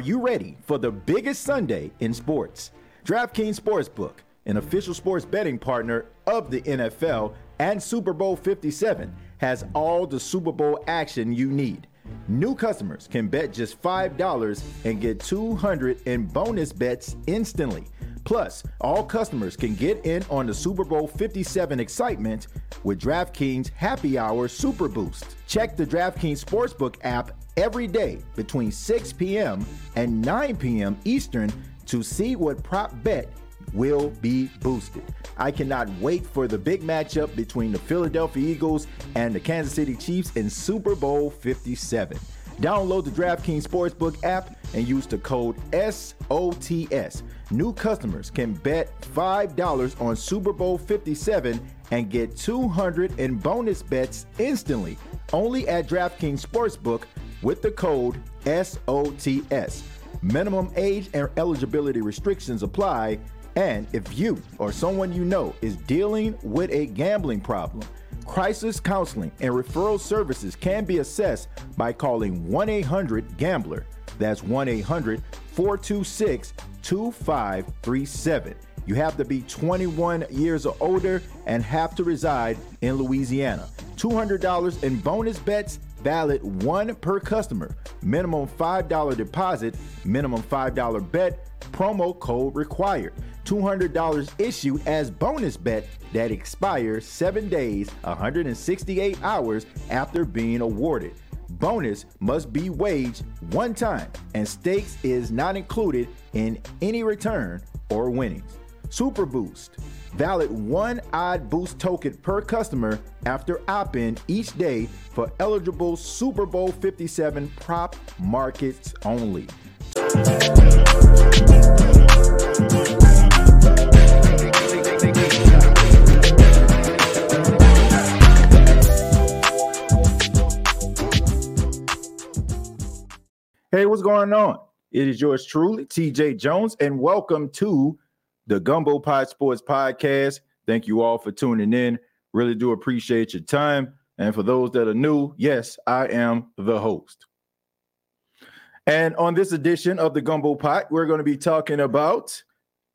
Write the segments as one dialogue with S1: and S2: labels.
S1: Are you ready for the biggest Sunday in sports? DraftKings Sportsbook, an official sports betting partner of the NFL and Super Bowl 57, has all the Super Bowl action you need. New customers can bet just $5 and get 200 in bonus bets instantly. Plus, all customers can get in on the Super Bowl 57 excitement with DraftKings Happy Hour Super Boost. Check the DraftKings Sportsbook app every day between 6 p.m. and 9 p.m. Eastern to see what prop bet will be boosted. I cannot wait for the big matchup between the Philadelphia Eagles and the Kansas City Chiefs in Super Bowl 57. Download the DraftKings Sportsbook app and use the code SOTS. New customers can bet $5 on Super Bowl 57 and get 200 in bonus bets instantly only at DraftKings Sportsbook with the code SOTS. Minimum age and eligibility restrictions apply. And if you or someone you know is dealing with a gambling problem, crisis counseling and referral services can be assessed by calling 1 800 Gambler. That's 1 800 426 2537. You have to be 21 years or older and have to reside in Louisiana. $200 in bonus bets valid one per customer. Minimum $5 deposit, minimum $5 bet, promo code required. $200 issued as bonus bet that expires 7 days, 168 hours after being awarded. Bonus must be waged one time and stakes is not included in any return or winnings. Super Boost. Valid one odd boost token per customer after opt in each day for eligible Super Bowl 57 prop markets only. Hey, what's going on? It is yours truly, TJ Jones, and welcome to the Gumbo Pot Sports Podcast. Thank you all for tuning in. Really do appreciate your time. And for those that are new, yes, I am the host. And on this edition of the Gumbo Pot, we're going to be talking about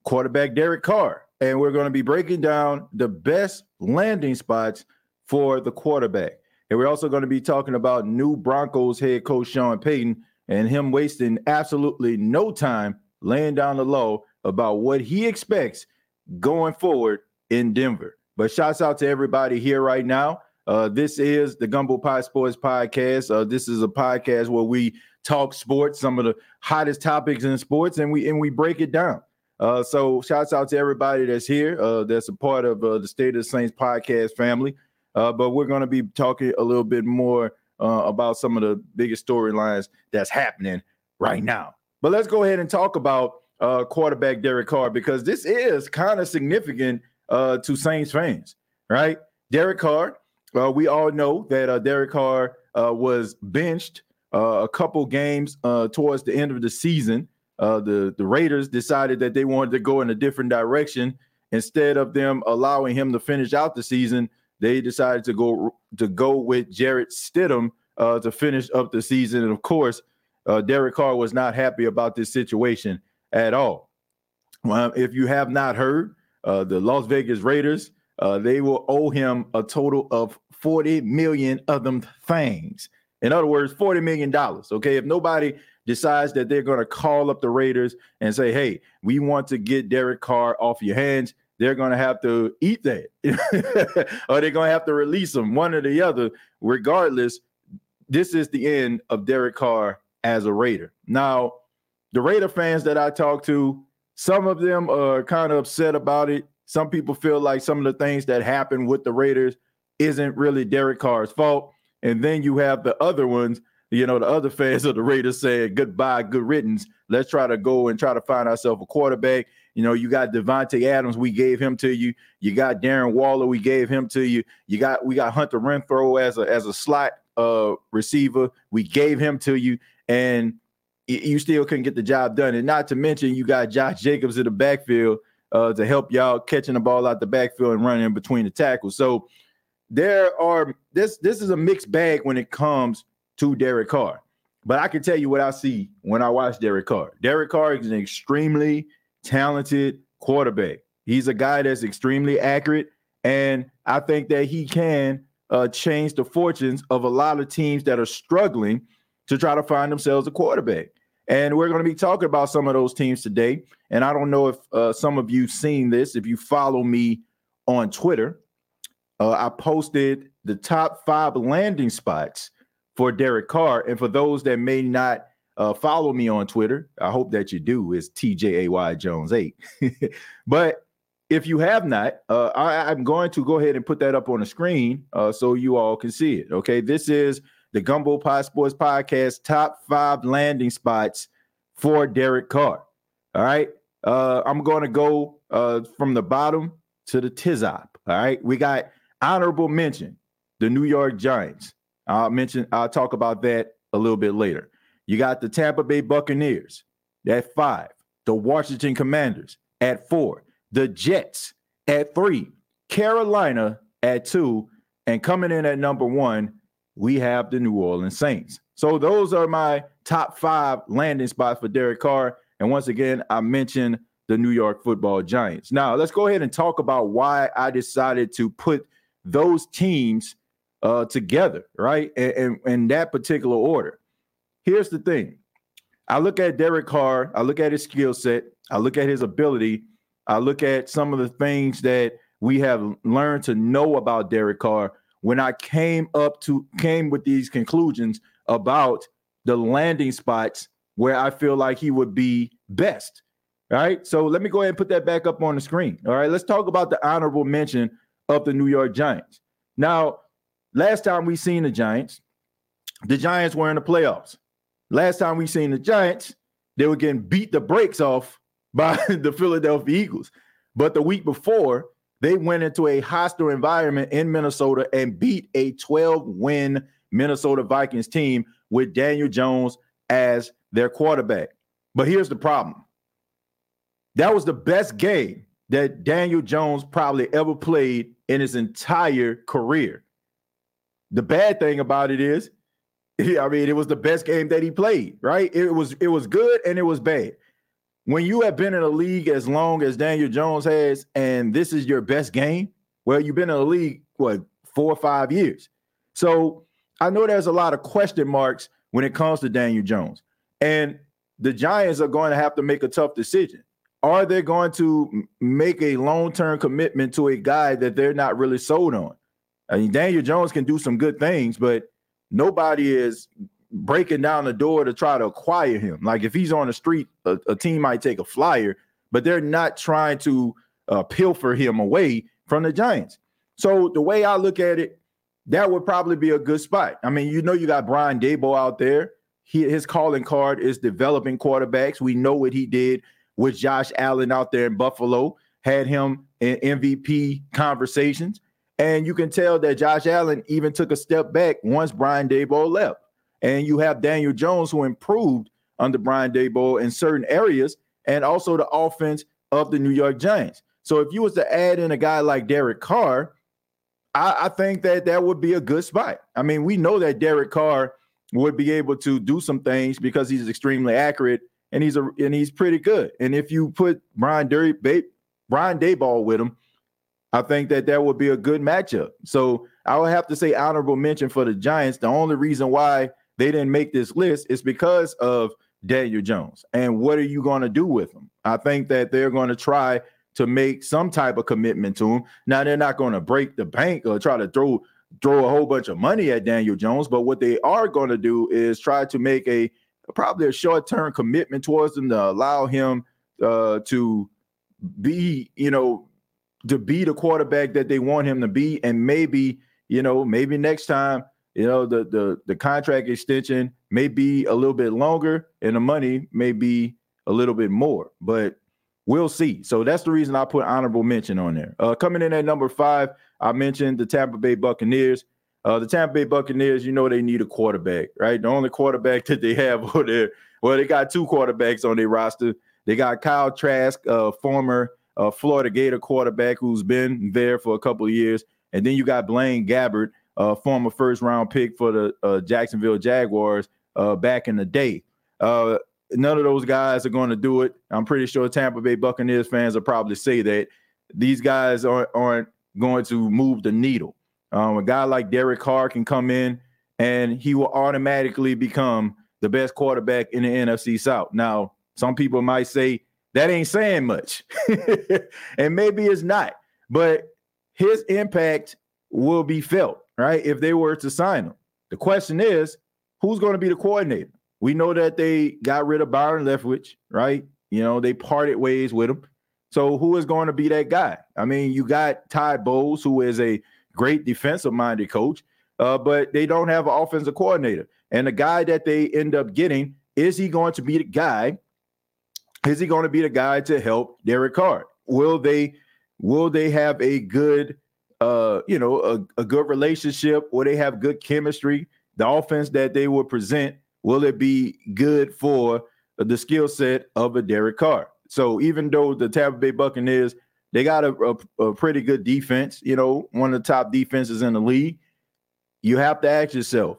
S1: quarterback Derek Carr. And we're going to be breaking down the best landing spots for the quarterback. And we're also going to be talking about new Broncos head coach Sean Payton and him wasting absolutely no time laying down the law about what he expects going forward in Denver. But shouts out to everybody here right now. Uh, this is the Gumbo Pot Sports Podcast. Uh, this is a podcast where we talk sports, some of the hottest topics in sports, and we and we break it down. Uh, so shouts out to everybody that's here, uh, that's a part of uh, the State of the Saints podcast family. Uh, but we're going to be talking a little bit more about some of the biggest storylines that's happening right now. But let's go ahead and talk about uh, quarterback Derek Carr because this is kind of significant uh, to Saints fans, right? Derek Carr, uh, we all know that uh, Derek Carr uh, was benched uh, a couple games uh, towards the end of the season. Uh, the the Raiders decided that they wanted to go in a different direction instead of them allowing him to finish out the season. They decided to go to go with Jarrett Stidham uh, to finish up the season, and of course, uh, Derek Carr was not happy about this situation at all. If you have not heard, uh, the Las Vegas Raiders, uh, they will owe him a total of 40 million of them things. In other words, $40 million. Okay. If nobody decides that they're going to call up the Raiders and say, hey, we want to get Derek Carr off your hands, they're going to have to eat that or they're going to have to release them one or the other. Regardless, this is the end of Derek Carr as a Raider. Now, the Raider fans that I talk to, some of them are kind of upset about it. Some people feel like some of the things that happened with the Raiders isn't really Derek Carr's fault. And then you have the other ones, you know, the other fans of the Raiders saying goodbye, good riddance. Let's try to go and try to find ourselves a quarterback. You know, you got Davante Adams, we gave him to you. You got Darren Waller, we gave him to you. You got we got Hunter Renfrow as a as a slot uh receiver, we gave him to you, and you still couldn't get the job done. And not to mention, you got Josh Jacobs in the backfield uh, to help y'all catching the ball out the backfield and running between the tackles. So there are this this is a mixed bag when it comes to Derek Carr. But I can tell you what I see when I watch Derek Carr. Derek Carr is an extremely talented quarterback. He's a guy that's extremely accurate, and I think that he can uh, change the fortunes of a lot of teams that are struggling to try to find themselves a quarterback. And we're going to be talking about some of those teams today. And I don't know if uh, some of you seen this. If you follow me on Twitter, uh, I posted the top five landing spots for Derek Carr. And for those that may not uh, follow me on Twitter. I hope that you do. Is TJAY Jones eight. but if you have not, uh, I, am going to go ahead and put that up on the screen uh, so you all can see it. Okay, this is the Gumbo Pot Sports Podcast top five landing spots for Derek Carr. All right, uh, I'm going to go uh, from the bottom to the tizop. All right, we got honorable mention the New York Giants. I'll mention. I'll talk about that a little bit later. You got the Tampa Bay Buccaneers at five, the Washington Commanders at four, the Jets at three, Carolina at two, and coming in at number one, we have the New Orleans Saints. So those are my top five landing spots for Derek Carr. And once again, I mentioned the New York football giants. Now, let's go ahead and talk about why I decided to put those teams uh, together, right? And in that particular order here's the thing. I look at Derek Carr, I look at his skill set, I look at his ability, I look at some of the things that we have learned to know about Derek Carr when I came up to came with these conclusions about the landing spots where I feel like he would be best. All right. So let me go ahead and put that back up on the screen. All right. Let's talk about the honorable mention of the New York Giants. Now, last time we seen the Giants, the Giants were in the playoffs. Last time we seen the Giants, they were getting beat the brakes off by the Philadelphia Eagles. But the week before, they went into a hostile environment in Minnesota and beat a 12 win Minnesota Vikings team with Daniel Jones as their quarterback. But here's the problem that was the best game that Daniel Jones probably ever played in his entire career. The bad thing about it is I mean, it was the best game that he played, right? It was it was good and it was bad. When you have been in a league as long as Daniel Jones has, and this is your best game, well, you've been in a league what four or five years. So I know there's a lot of question marks when it comes to Daniel Jones, and the Giants are going to have to make a tough decision. Are they going to make a long term commitment to a guy that they're not really sold on? I mean, Daniel Jones can do some good things, but nobody is breaking down the door to try to acquire him. Like if he's on the street, a, a team might take a flyer, but they're not trying to uh, pilfer him away from the Giants. So the way I look at it, that would probably be a good spot. I mean, you know, you got Brian Daboll out there. He, his calling card is developing quarterbacks. We know what he did with Josh Allen out there in Buffalo, had him in MVP conversations. And you can tell that Josh Allen even took a step back once Brian Daboll left. And you have Daniel Jones who improved under Brian Daboll in certain areas and also the offense of the New York Giants. So if you was to add in a guy like Derek Carr, I, I think that that would be a good spot. I mean, we know that Derek Carr would be able to do some things because he's extremely accurate and he's a and he's pretty good. And if you put Brian Derry, Brian Daboll with him, I think that that would be a good matchup. So I would have to say honorable mention for the Giants. The only reason why they didn't make this list is because of Daniel Jones. And what are you going to do with him? I think that they're going to try to make some type of commitment to him. Now they're not going to break the bank or try to throw throw a whole bunch of money at Daniel Jones, but what they are going to do is try to make a probably a short-term commitment towards him to allow him uh, to be, you know, to be the quarterback that they want him to be, and maybe, you know, maybe next time, you know, the the the contract extension may be a little bit longer, and the money may be a little bit more, but we'll see. So that's the reason I put honorable mention on there. Uh, coming in at number five, I mentioned the Tampa Bay Buccaneers. Uh, the Tampa Bay Buccaneers, you know, they need a quarterback, right? The only quarterback that they have over there, well, they got two quarterbacks on their roster. They got Kyle Trask, uh, former uh, Florida Gator quarterback who's been there for a couple of years. And then you got Blaine Gabbert, uh, former first round pick for the uh, Jacksonville Jaguars uh, back in the day. Uh, none of those guys are going to do it. I'm pretty sure Tampa Bay Buccaneers fans will probably say that these guys aren't, aren't going to move the needle. Um, a guy like Derek Carr can come in and he will automatically become the best quarterback in the NFC South. Now, some people might say that ain't saying much, and maybe it's not, but his impact will be felt, right? If they were to sign him. The question is, who's going to be the coordinator? We know that they got rid of Byron Leftwich, right? You know, they parted ways with him. So who is going to be that guy? I mean, you got Todd Bowles, who is a great defensive minded coach, uh, but they don't have an offensive coordinator. And the guy that they end up getting, is he going to be the guy? Is he going to be the guy to help Derek Carr? Will they will they have a good uh you know a, a good relationship? Will they have good chemistry? The offense that they will present, will it be good for the skill set of a Derek Carr? So even though the Tampa Bay Buccaneers they got a, a, a, pretty good defense, you know, one of the top defenses in the league. You have to ask yourself,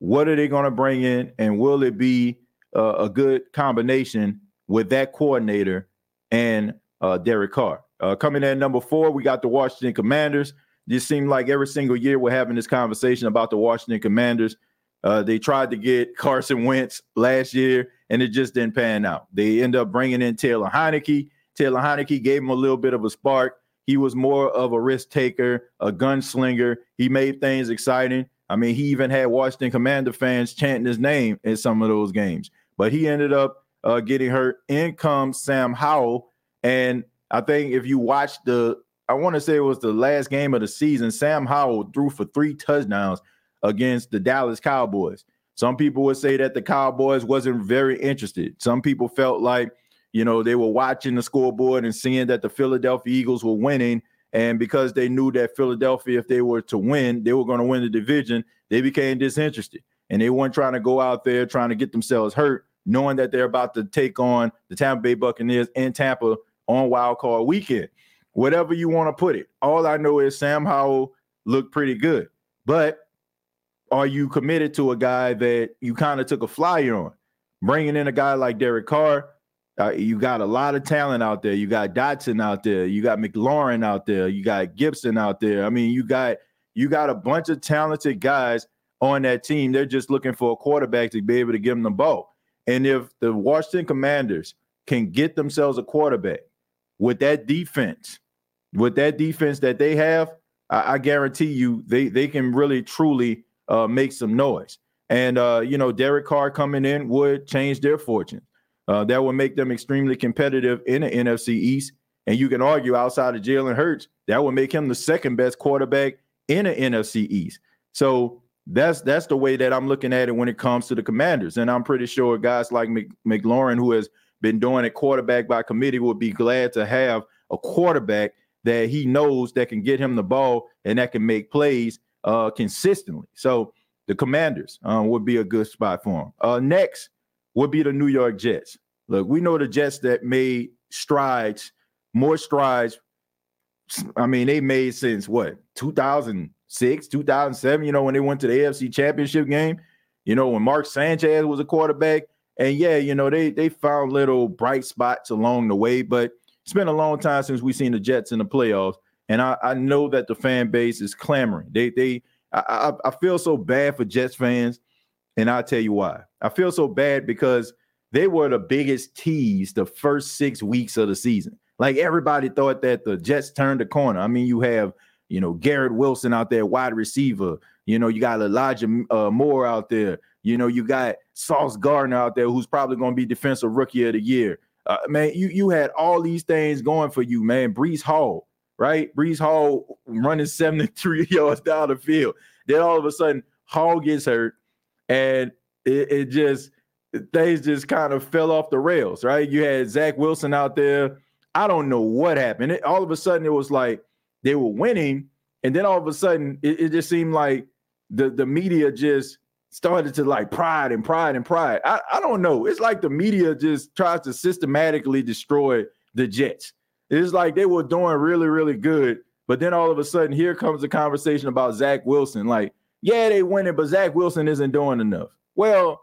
S1: what are they going to bring in, and will it be uh, a good combination with that coordinator and uh, Derek Carr? Uh, coming in number four, we got the Washington Commanders. This seemed like every single year we're having this conversation about the Washington Commanders. Uh, they tried to get Carson Wentz last year, and it just didn't pan out. They end up bringing in Taylor Heinicke. Taylor Heinicke gave him a little bit of a spark. He was more of a risk taker, a gunslinger. He made things exciting. I mean, he even had Washington Commander fans chanting his name in some of those games. But he ended up uh, getting hurt. In comes Sam Howell. And I think if you watch the, I want to say it was the last game of the season, Sam Howell threw for three touchdowns against the Dallas Cowboys. Some people would say that the Cowboys wasn't very interested. Some people felt like you know, they were watching the scoreboard and seeing that the Philadelphia Eagles were winning. And because they knew that Philadelphia, if they were to win, they were going to win the division, they became disinterested. And they weren't trying to go out there trying to get themselves hurt, knowing that they're about to take on the Tampa Bay Buccaneers in Tampa on wild card weekend. Whatever you want to put it. All I know is Sam Howell looked pretty good. But are you committed to a guy that you kind of took a flyer on? Bringing in a guy like Derek Carr, uh, you got a lot of talent out there. You got Dotson out there. You got McLaurin out there. You got Gibson out there. I mean, you got you got a bunch of talented guys on that team. They're just looking for a quarterback to be able to give them the ball. And if the Washington Commanders can get themselves a quarterback with that defense, with that defense that they have, I, I guarantee you they they can really truly uh, make some noise. And uh, you know, Derek Carr coming in would change their fortune. Uh, that would make them extremely competitive in the NFC East. And you can argue outside of Jalen Hurts, that would make him the second best quarterback in the NFC East. So that's that's the way that I'm looking at it when it comes to the Commanders. And I'm pretty sure guys like McLaurin, who has been doing it quarterback by committee, would be glad to have a quarterback that he knows that can get him the ball and that can make plays uh, consistently. So the Commanders um, would be a good spot for him. Uh, next, would be the New York Jets. Look, we know the Jets that made strides, more strides. I mean, they made since what 2006, 2007. You know, when they went to the AFC Championship game. You know, when Mark Sanchez was a quarterback, and yeah, you know they they found little bright spots along the way, but it's been a long time since we've seen the Jets in the playoffs. and I, I know that the fan base is clamoring. They they I, I, feel so bad for Jets fans, and I'll tell you why. I feel so bad because they were the biggest tease the first six weeks of the season. Like everybody thought that the Jets turned the corner. I mean, you have you know Garrett Wilson out there, wide receiver. You know, you got Elijah uh, Moore out there. You know, you got Sauce Gardner out there, who's probably going to be defensive rookie of the year. Uh, man, you you had all these things going for you, man. Breece Hall, right? Breece Hall running 73 yards down the field. Then all of a sudden, Hall gets hurt, and it, it just things just kind of fell off the rails, right? You had Zach Wilson out there. I don't know what happened. It, all of a sudden, it was like they were winning, and then all of a sudden, it, it just seemed like the the media just started to like pride and pride and pride. I, I don't know. It's like the media just tries to systematically destroy the Jets. It's like they were doing really, really good. But then all of a sudden, here comes the conversation about Zach Wilson. Like, yeah, they winning, but Zach Wilson isn't doing enough. Well,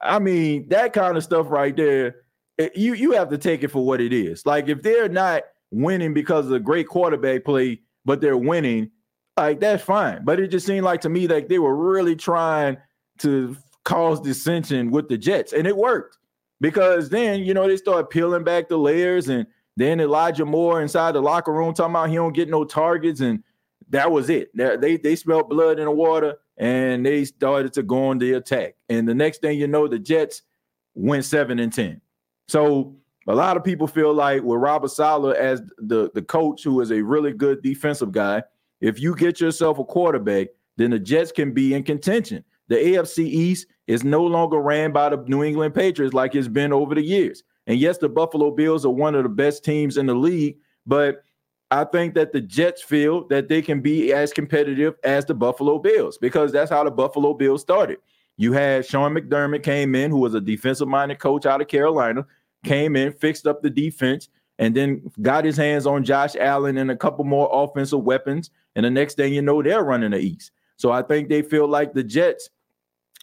S1: I mean, that kind of stuff right there, it, you you have to take it for what it is. Like, if they're not winning because of a great quarterback play, but they're winning like that's fine. But it just seemed like to me like they were really trying to cause dissension with the Jets, and it worked because then you know they start peeling back the layers, and then Elijah Moore inside the locker room talking about he don't get no targets, and that was it. They they smelled blood in the water, and they started to go on the attack. And the next thing you know, the Jets went seven and ten. So a lot of people feel like with Robert Saleh as the the coach, who is a really good defensive guy if you get yourself a quarterback, then the Jets can be in contention. The AFC East is no longer ran by the New England Patriots like it's been over the years. And yes, the Buffalo Bills are one of the best teams in the league, but I think that the Jets feel that they can be as competitive as the Buffalo Bills because that's how the Buffalo Bills started. You had Sean McDermott came in, who was a defensive minded coach out of Carolina, came in, fixed up the defense, and then got his hands on Josh Allen and a couple more offensive weapons. And the next thing you know, they're running the East. So I think they feel like the Jets,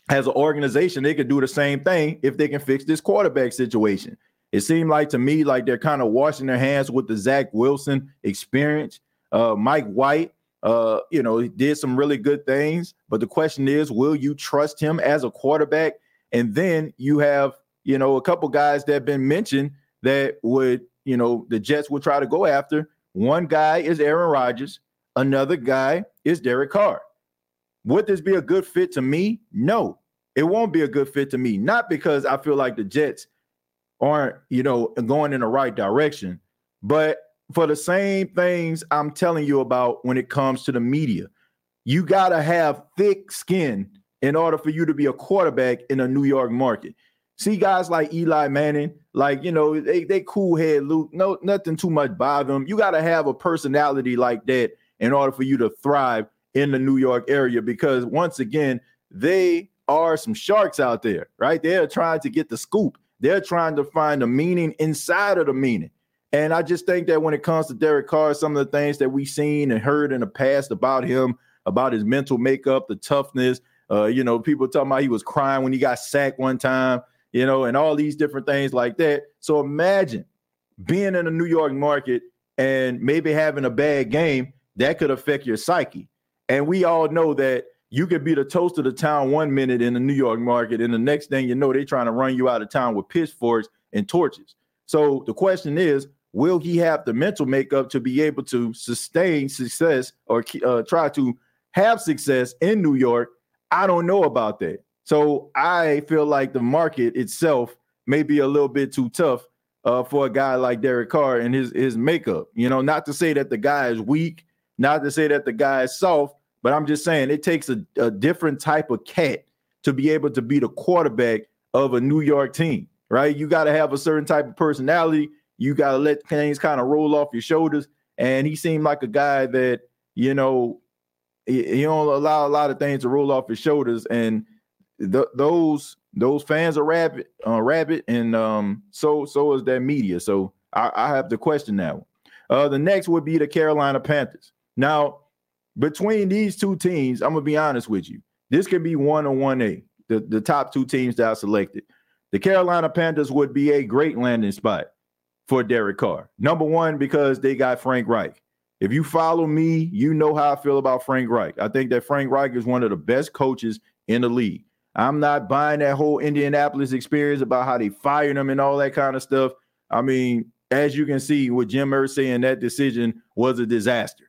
S1: as an organization, they could do the same thing if they can fix this quarterback situation. It seemed like to me like they're kind of washing their hands with the Zach Wilson experience. Uh, Mike White, uh, you know, did some really good things, but the question is, will you trust him as a quarterback? And then you have, you know, a couple guys that have been mentioned that would you know, the Jets will try to go after. One guy is Aaron Rodgers, another guy is Derek Carr. Would this be a good fit to me? No, it won't be a good fit to me. Not because I feel like the Jets aren't, you know, going in the right direction, but for the same things I'm telling you about when it comes to the media. You got to have thick skin in order for you to be a quarterback in a New York market see guys like Eli Manning, like you know, they they cool head, Luke. No, nothing too much bother them. You got to have a personality like that in order for you to thrive in the New York area. Because once again, they are some sharks out there, right? They're trying to get the scoop. They're trying to find the meaning inside of the meaning. And I just think that when it comes to Derek Carr, some of the things that we've seen and heard in the past about him, about his mental makeup, the toughness, uh, you know, people talking about he was crying when he got sacked one time you know, and all these different things like that. So imagine being in a New York market and maybe having a bad game that could affect your psyche. And we all know that you could be the toast of the town one minute in the New York market, and the next thing you know, they're trying to run you out of town with pitchforks and torches. So the question is, will he have the mental makeup to be able to sustain success or uh, try to have success in New York? I don't know about that. So I feel like the market itself may be a little bit too tough uh, for a guy like Derek Carr and his his makeup. You know, not to say that the guy is weak, not to say that the guy is soft, but I'm just saying it takes a, a different type of cat to be able to be the quarterback of a New York team, right? You got to have a certain type of personality. You got to let things kind of roll off your shoulders. And he seemed like a guy that, you know, he, he don't allow a lot of things to roll off his shoulders. And th- those those fans are rabid, uh, rabid, and um, so so is that media. So I, I have to question that one. Uh, the next would be the Carolina Panthers. Now, between these two teams, I'm gonna be honest with you. This could be one on one A. The the top two teams that I selected. The Carolina Panthers would be a great landing spot for Derek Carr. Number one, because they got Frank Reich. If you follow me, you know how I feel about Frank Reich. I think that Frank Reich is one of the best coaches in the league. I'm not buying that whole Indianapolis experience about how they fired him and all that kind of stuff. I mean, as you can see, with Jim Irsay and that decision was a disaster.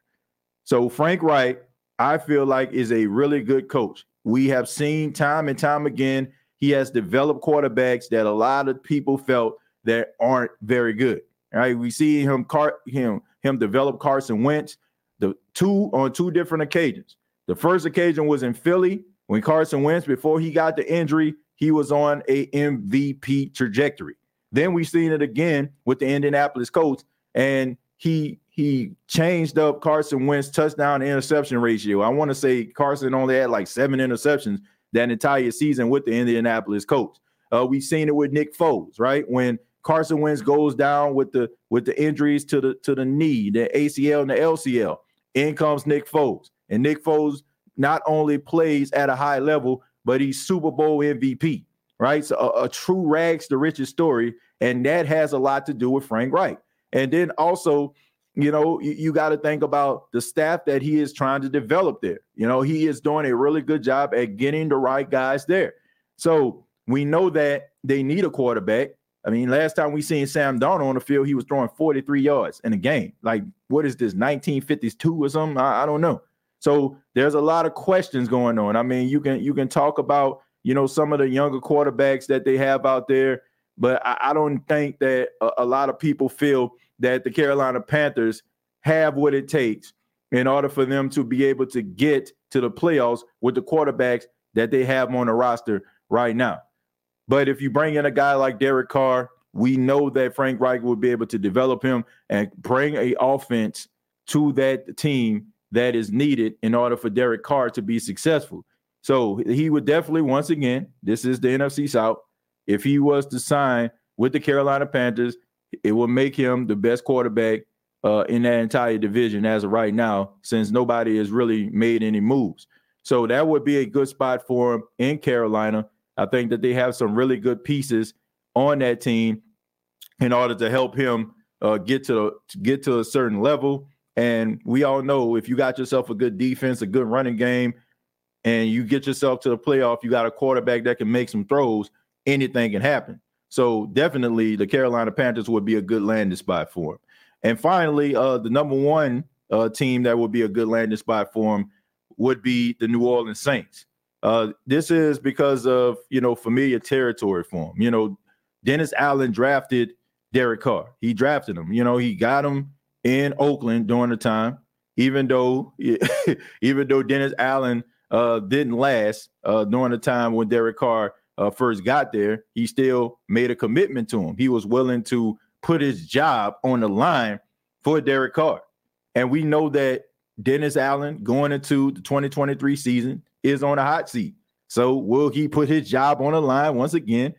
S1: So Frank Reich, I feel like, is a really good coach. We have seen time and time again he has developed quarterbacks that a lot of people felt that aren't very good. Right? We see him car- him him develop Carson Wentz the two on two different occasions. The first occasion was in Philly when Carson Wentz, before he got the injury, he was on a MVP trajectory. Then we've seen it again with the Indianapolis Colts, and he he changed up Carson Wentz touchdown interception ratio. I want to say Carson only had like seven interceptions that entire season with the Indianapolis Colts. Uh, we've seen it with Nick Foles, right? When Carson Wentz goes down with the with the injuries to the to the knee, the ACL and the LCL, in comes Nick Foles, and Nick Foles not only plays at a high level, but he's Super Bowl MVP, right? So a, a true rags to riches story, and that has a lot to do with Frank Reich. And then also you know, you, you got to think about the staff that he is trying to develop there. You know, he is doing a really good job at getting the right guys there. So we know that they need a quarterback. I mean, last time we seen Sam Darnold on the field, he was throwing 43 yards in a game. Like, what is this, 1952 or something? I, I don't know. So there's a lot of questions going on. I mean, you can you can talk about you know some of the younger quarterbacks that they have out there, but I, I don't think that a, a lot of people feel that the Carolina Panthers have what it takes in order for them to be able to get to the playoffs with the quarterbacks that they have on the roster right now. But if you bring in a guy like Derek Carr, we know that Frank Reich will be able to develop him and bring a offense to that team that is needed in order for Derek Carr to be successful. So he would definitely, once again, this is the NFC South. If he was to sign with the Carolina Panthers, it will make him the best quarterback uh, in that entire division as of right now, since nobody has really made any moves. So that would be a good spot for him in Carolina. I think that they have some really good pieces on that team in order to help him uh, get to, to get to a certain level. And we all know if you got yourself a good defense, a good running game, and you get yourself to the playoff, you got a quarterback that can make some throws, anything can happen. So definitely the Carolina Panthers would be a good landing spot for him. And finally, uh, the number one uh, team that would be a good landing spot for him would be the New Orleans Saints. Uh, this is because of you know familiar territory for him. You know, Dennis Allen drafted Derek Carr. He drafted him. You know, he got him in Oakland during the time, even though even though Dennis Allen uh, didn't last uh, during the time when Derek Carr uh, first got there, he still made a commitment to him. He was willing to put his job on the line for Derek Carr. And we know that Dennis Allen going into the 2023 season is on a hot seat. So will he put his job on the line once again,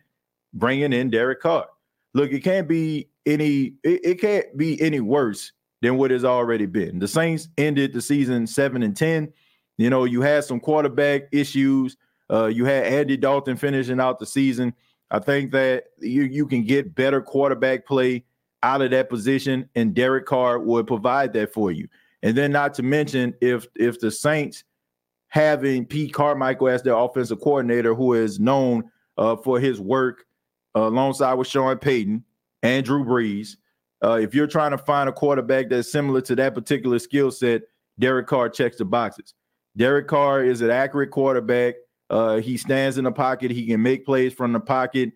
S1: bringing in Derek Carr? Look, it can't be any it, it can't be any worse than what has already been. The Saints ended the season 7 and 10. You know, you had some quarterback issues. Uh, you had Andy Dalton finishing out the season. I think that you you can get better quarterback play out of that position, and Derek Carr would provide that for you. And then, not to mention, if if the Saints having Pete Carmichael as their offensive coordinator, who is known uh, for his work uh, alongside with Sean Payton and Drew Brees, uh, if you're trying to find a quarterback that's similar to that particular skill set, Derek Carr checks the boxes. Derek Carr is an accurate quarterback. Uh, he stands in the pocket. He can make plays from the pocket.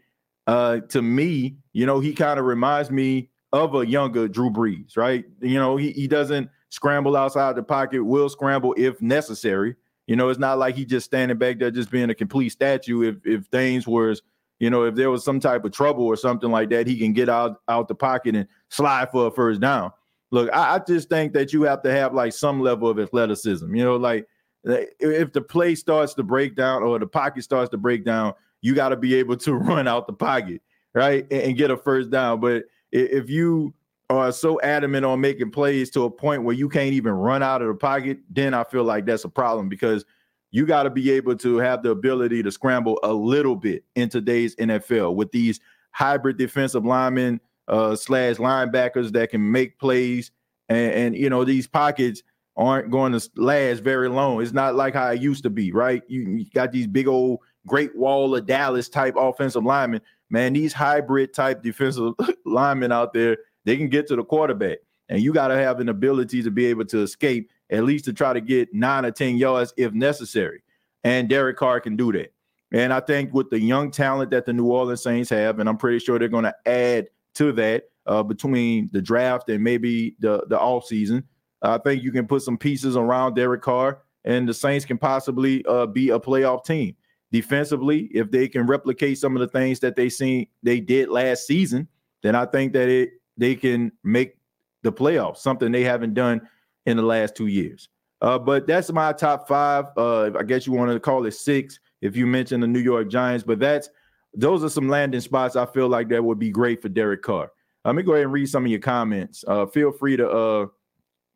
S1: Uh, to me, you know, he kind of reminds me of a younger Drew Brees, right? You know, he, he doesn't scramble outside the pocket, will scramble if necessary. You know, it's not like he just standing back there just being a complete statue. If if things was, you know, if there was some type of trouble or something like that, he can get out out the pocket and slide for a first down. Look, I, I just think that you have to have like some level of athleticism. You know, like if the play starts to break down or the pocket starts to break down, you got to be able to run out the pocket, right, and, get a first down. But if you are so adamant on making plays to a point where you can't even run out of the pocket, then I feel like that's a problem because you got to be able to have the ability to scramble a little bit in today's NFL with these hybrid defensive linemen uh, slash linebackers that can make plays and, and you know these pockets aren't going to last very long. It's not like how it used to be, right? You, you got these big old Great Wall of Dallas type offensive linemen. Man, these hybrid type defensive linemen out there, they can get to the quarterback. And you got to have an ability to be able to escape, at least to try to get nine or 10 yards if necessary. And Derek Carr can do that. And I think with the young talent that the New Orleans Saints have, and I'm pretty sure they're going to add to that uh, between the draft and maybe the the off season, I think you can put some pieces around Derek Carr, and the Saints can possibly uh, be a playoff team. Defensively, if they can replicate some of the things that they seen they did last season, then I think that it they can make the playoffs, something they haven't done in the last two years. Uh, but that's my top five. Uh, I guess you wanted to call it six if you mentioned the New York Giants, but that's those are some landing spots I feel like that would be great for Derek Carr. Let me go ahead and read some of your comments. Uh, feel free to uh,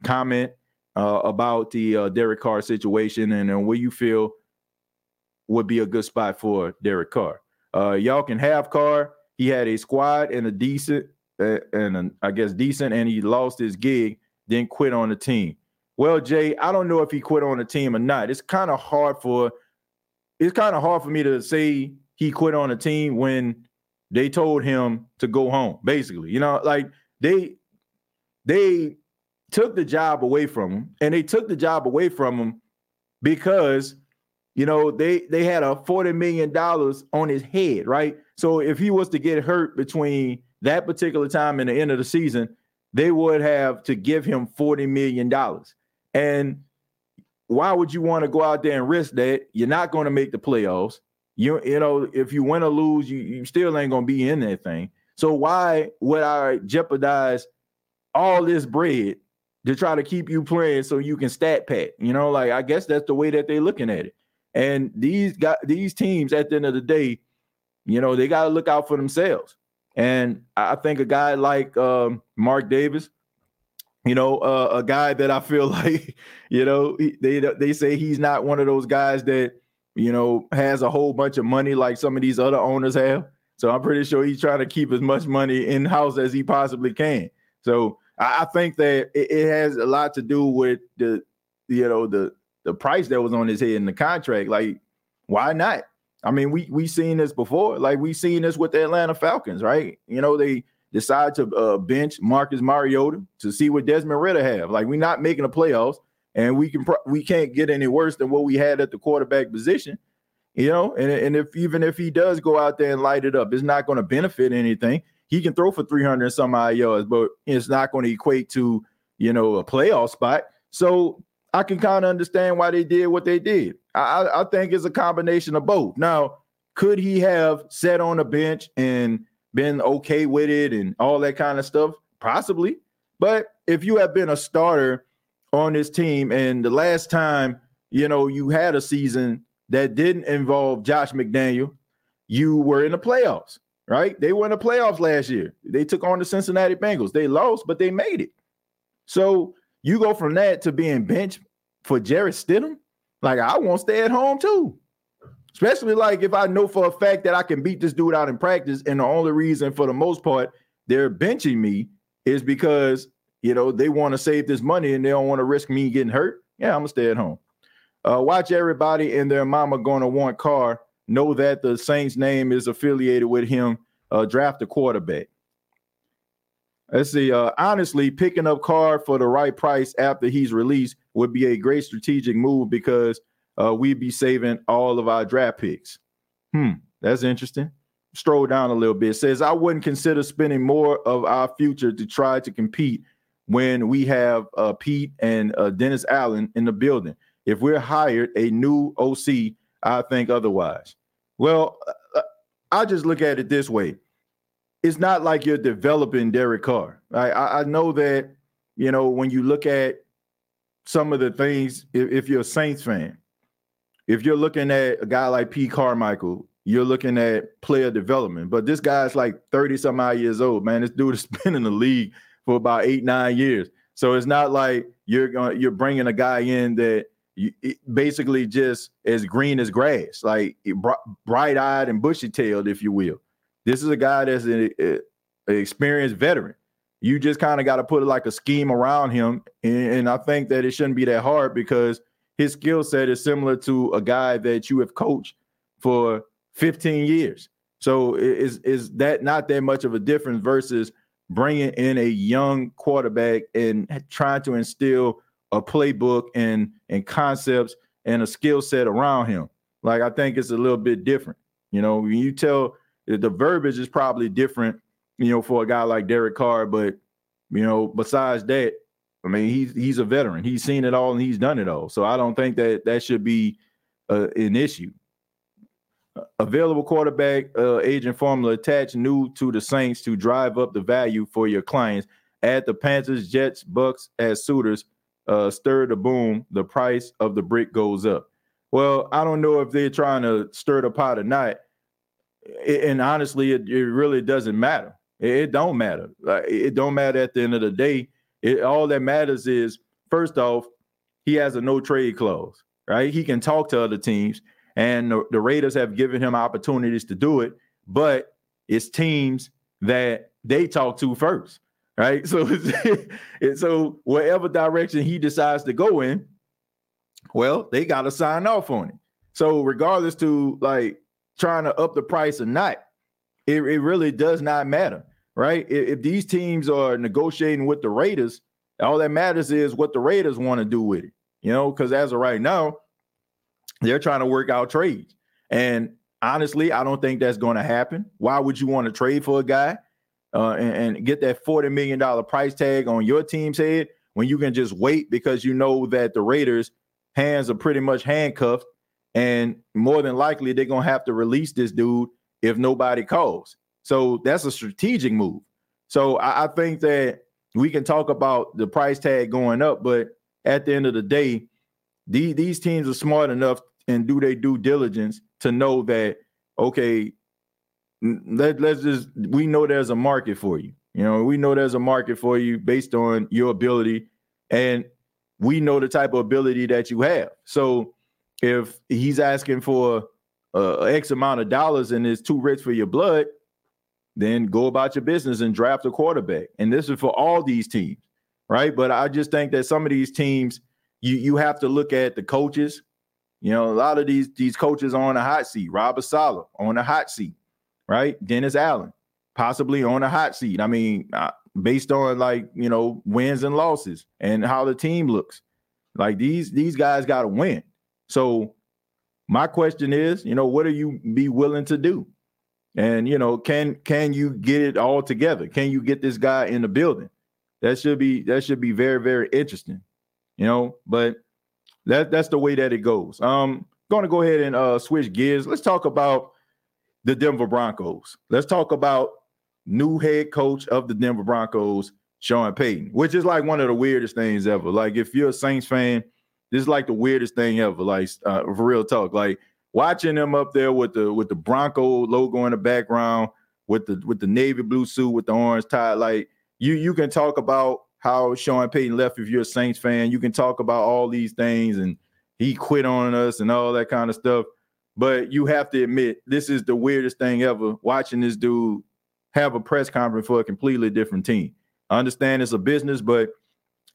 S1: comment uh, about the uh, Derek Carr situation and, and where you feel would be a good spot for Derek Carr. y'all can have Carr. He had a squad and a decent and a, I guess decent, and he lost his gig, then quit on the team. Well, Jay, I don't know if he quit on the team or not. It's kind of hard for it's kind of hard for me to say he quit on the team when they told him to go home. Basically, you know, like they they took the job away from him, and they took the job away from him because you know they they had a 40 million dollars on his head right so if he was to get hurt between that particular time and the end of the season, they would have to give him $40 million. And why would you want to go out there and risk that? You're not going to make the playoffs. You, you know, if you win or lose, you, you still ain't going to be in that thing. So why would I jeopardize all this bread to try to keep you playing so you can stat pad? You know, like I guess that's the way that they're looking at it. And these got these teams at the end of the day, you know, they got to look out for themselves. And I think a guy like um, Mark Davis, you know, uh, a guy that I feel like, you know, they they say he's not one of those guys that you know has a whole bunch of money like some of these other owners have. So I'm pretty sure he's trying to keep as much money in house as he possibly can. So I, I think that it, it, has a lot to do with the, you know, the the price that was on his head in the contract. Like, why not? I mean, we we seen this before. Like we seen this with the Atlanta Falcons, right? You know, they decide to uh, bench Marcus Mariota to see what Desmond Ridder have. Like we're not making the playoffs, and we can pro- we can't get any worse than what we had at the quarterback position. You know, and, and if even if he does go out there and light it up, it's not going to benefit anything. He can throw for 300 and some odd yards, but it's not going to equate to, you know, a playoff spot. So I can kind of understand why they did what they did. I, I think it's a combination of both. Now, could he have sat on the bench and been okay with it and all that kind of stuff? Possibly. But if you have been a starter on this team and the last time, you know, you had a season that didn't involve Josh McDaniel, you were in the playoffs, right? They were in the playoffs last year. They took on the Cincinnati Bengals. They lost, but they made it. So you go from that to being benched for Jarrett Stidham. Like I won't stay at home too. Especially like if I know for a fact that I can beat this dude out in practice, and the only reason for the most part they're benching me is because you know they want to save this money and they don't want to risk me getting hurt. Yeah, I'm gonna stay at home. Uh, watch everybody and their mama gonna want Carr. Know that the Saints name is affiliated with him. Uh, draft a quarterback. Let's see. Uh, honestly, picking up Carr for the right price after he's released would be a great strategic move because uh, we'd be saving all of our draft picks. Hmm, that's interesting. Stroll down a little bit. Says I wouldn't consider spending more of our future to try to compete when we have uh, Pete and uh, Dennis Allen in the building. If we're hired a new OC, I think otherwise. Well, uh, uh, I just look at it this way it's not like you're developing Derek Carr. I, I, I know that you know when you look at some of the things. If, if, you're a Saints fan, if you're looking at a guy like P. Carmichael, you're looking at player development. But this guy's like 30 some odd years old, man. This dude has been in the league for about eight nine years. So it's not like you're going you're bringing a guy in that you, basically just as green as grass, like bright eyed and bushy tailed, if you will. This is a guy that's an, an experienced veteran. You just kind of got to put like a scheme around him. And, and I think that it shouldn't be that hard because his skill set is similar to a guy that you have coached for 15 years. So is is that not that much of a difference versus bringing in a young quarterback and trying to instill a playbook and and concepts and a skill set around him? Like I think it's a little bit different. You know, when you tell the verbiage is probably different, you know, for a guy like Derek Carr, but you know, besides that, I mean, he's he's a veteran. He's seen it all and he's done it all. So I don't think that that should be uh, an issue. Available quarterback uh, agent formula attached new to the Saints to drive up the value for your clients. Add the Panthers, Jets, Bucks as suitors. Uh, stir the boom. The price of the brick goes up. Well, I don't know if they're trying to stir the pot or not. And honestly, it, it really doesn't matter. It, it don't matter. Like it don't matter at the end of the day. It, all that matters is first off, he has a no trade clause, right? He can talk to other teams and the, the Raiders have given him opportunities to do it, but it's teams that they talk to first, right? So, so whatever direction he decides to go in, well, they got to sign off on it. So, regardless to like trying to up the price or not, it, it really does not matter, right? If, if these teams are negotiating with the Raiders, all that matters is what the Raiders want to do with it, you know, because as of right now, they're trying to work out trades. And honestly, I don't think that's going to happen. Why would you want to trade for a guy uh, and, and, get that $40 million price tag on your team's head when you can just wait because you know that the Raiders' hands are pretty much handcuffed and more than likely they're going to have to release this dude if nobody calls. So that's a strategic move. So I, I think that we can talk about the price tag going up, but at the end of the day, these, these teams are smart enough and do their due diligence to know that okay, let, let's just we know there's a market for you. You know, we know there's a market for you based on your ability, and we know the type of ability that you have. So if he's asking for uh, X amount of dollars and it's too rich for your blood, then go about your business and draft a quarterback. And this is for all these teams, right? But I just think that some of these teams, you you have to look at the coaches, you know, a lot of these these coaches on a hot seat. Robert Saleh on a hot seat, right? Dennis Allen possibly on a hot seat. I mean, uh, based on like you know wins and losses and how the team looks. Like these these guys got to win. So my question is, you know, what are you be willing to do? And you know, can can you get it all together? Can you get this guy in the building? That should be that should be very very interesting. You know, but that that's the way that it goes. Um, going to go ahead and uh, switch gears. Let's talk about the Denver Broncos. Let's talk about new head coach of the Denver Broncos, Sean Payton, which is like one of the weirdest things ever. Like if you're a Saints fan, this is like the weirdest thing ever. Like uh, for real talk, like watching them up there with the with the Bronco logo in the background, with the with the navy blue suit with the orange tie. Like you you can talk about how Sean Payton left if you're a Saints fan. You can talk about all these things and he quit on us and all that kind of stuff. But you have to admit, this is the weirdest thing ever watching this dude have a press conference for a completely different team. I understand it's a business, but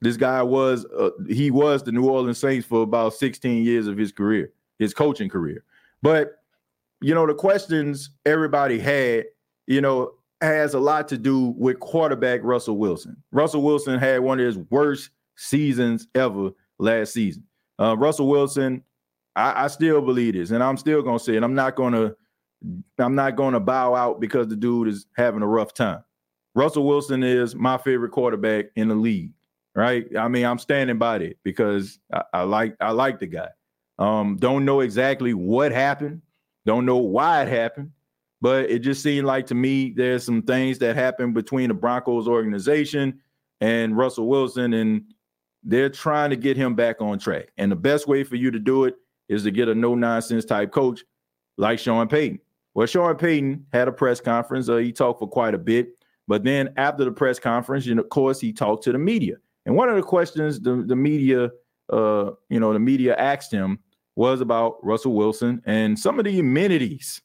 S1: this guy was uh, he was the New Orleans Saints for about 16 years of his career, his coaching career. But you know, the questions everybody had, you know, has a lot to do with quarterback Russell Wilson. Russell Wilson had one of his worst seasons ever last season. Uh, Russell Wilson, I, I, still believe this, and I'm still gonna say it. I'm not gonna, I'm not gonna bow out because the dude is having a rough time. Russell Wilson is my favorite quarterback in the league, right? I mean, I'm standing by it because I, I like I like the guy. Um, don't know exactly what happened, don't know why it happened, but it just seemed like to me there's some things that happened between the Broncos organization and Russell Wilson, and they're trying to get him back on track. And the best way for you to do it is to get a no nonsense type coach like Sean Payton. Well, Sean Payton had a press conference. Uh, he talked for quite a bit. But then after the press conference, you know, of course, he talked to the media. And one of the questions the, the media, uh, you know, the media asked him was about Russell Wilson and some of the amenities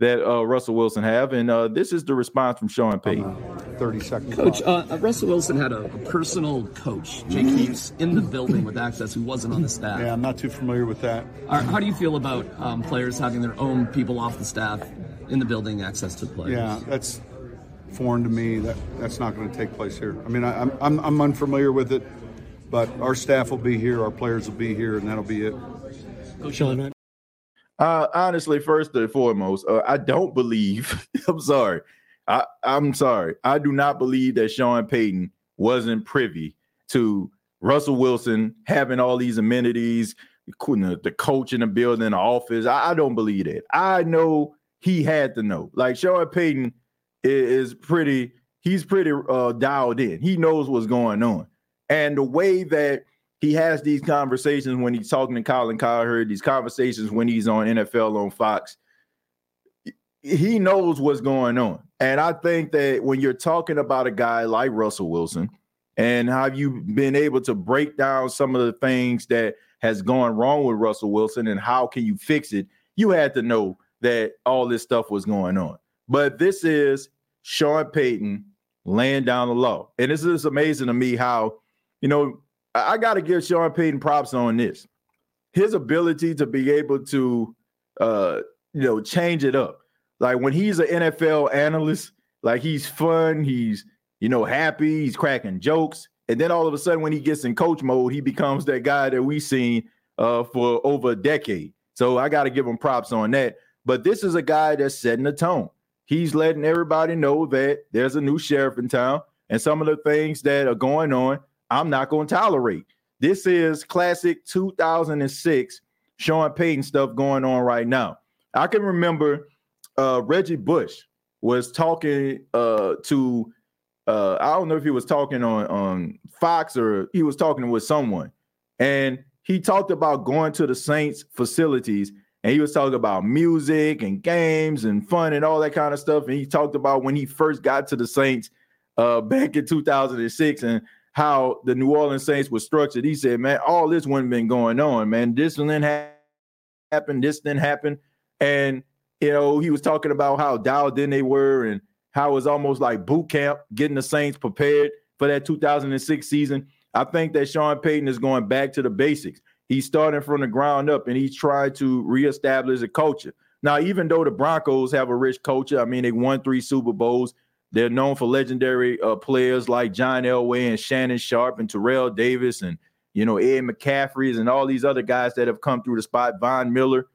S1: that uh, Russell Wilson have, and uh, this is the response from Sean Payton.
S2: Uh, Thirty seconds.
S3: Coach, uh, uh, Russell Wilson had a, a, personal coach, Jake Heaps, in the building with access who wasn't on the staff.
S2: Yeah, I'm not too familiar with that.
S3: How do you feel about um, players having their own people off the staff in the building, access to the players?
S2: Yeah, that's foreign to me. That that's not going to take place here. I mean, I, am I'm, I'm unfamiliar with it, but our staff will be here, our players will be here, and that'll be it.
S3: Coach Sean,
S1: uh, honestly, first and foremost, uh, I don't believe. I'm sorry. I, I'm sorry. I do not believe that Sean Payton wasn't privy to Russell Wilson having all these amenities, the coach in the building, the office. I, I don't believe that. I know he had to know. Like Sean Payton is, pretty. He's pretty uh, dialed in. He knows what's going on, and the way that he has these conversations when he's talking to Colin Cowherd, these conversations when he's on NFL on Fox. He knows what's going on. And I think that when you're talking about a guy like Russell Wilson and how you've been able to break down some of the things that has gone wrong with Russell Wilson and how can you fix it, you had to know that all this stuff was going on. But this is Sean Payton laying down the law. And this is amazing to me how, you know, I got to give Sean Payton props on this. His ability to be able to, uh, you know, change it up. Like when he's an NFL analyst, like he's fun, he's you know happy, he's cracking jokes, and then all of a sudden when he gets in coach mode, he becomes that guy that we've seen uh, for over a decade. So I got to give him props on that. But this is a guy that's setting the tone. He's letting everybody know that there's a new sheriff in town, and some of the things that are going on I'm not going to tolerate. This is classic 2006 Sean Payton stuff going on right now. I can remember uh, Reggie Bush was talking uh, to uh, I don't know if he was talking on on Fox or he was talking with someone, and he talked about going to the Saints facilities and he was talking about music and games and fun and all that kind of stuff. And he talked about when he first got to the Saints uh, back in 2006 and how the New Orleans Saints was structured. He said, man, all this wouldn't been going on, man. This didn't happen, this didn't happen. And, you know, he was talking about how dialed in they were and how it was almost like boot camp, getting the Saints prepared for that 2006 season. I think that Sean Payton is going back to the basics. He's starting from the ground up and he's trying to reestablish a culture. Now, even though the Broncos have a rich culture, I mean, they won three Super Bowls, they're known for legendary uh, players like John Elway and Shannon Sharpe and Terrell Davis and you know Ed McCaffrey's and all these other guys that have come through the spot, Von Miller.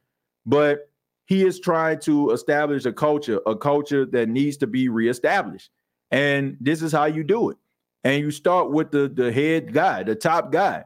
S1: But he is trying to establish a culture, a culture that needs to be reestablished. And this is how you do it. And you start with the the head guy, the top guy.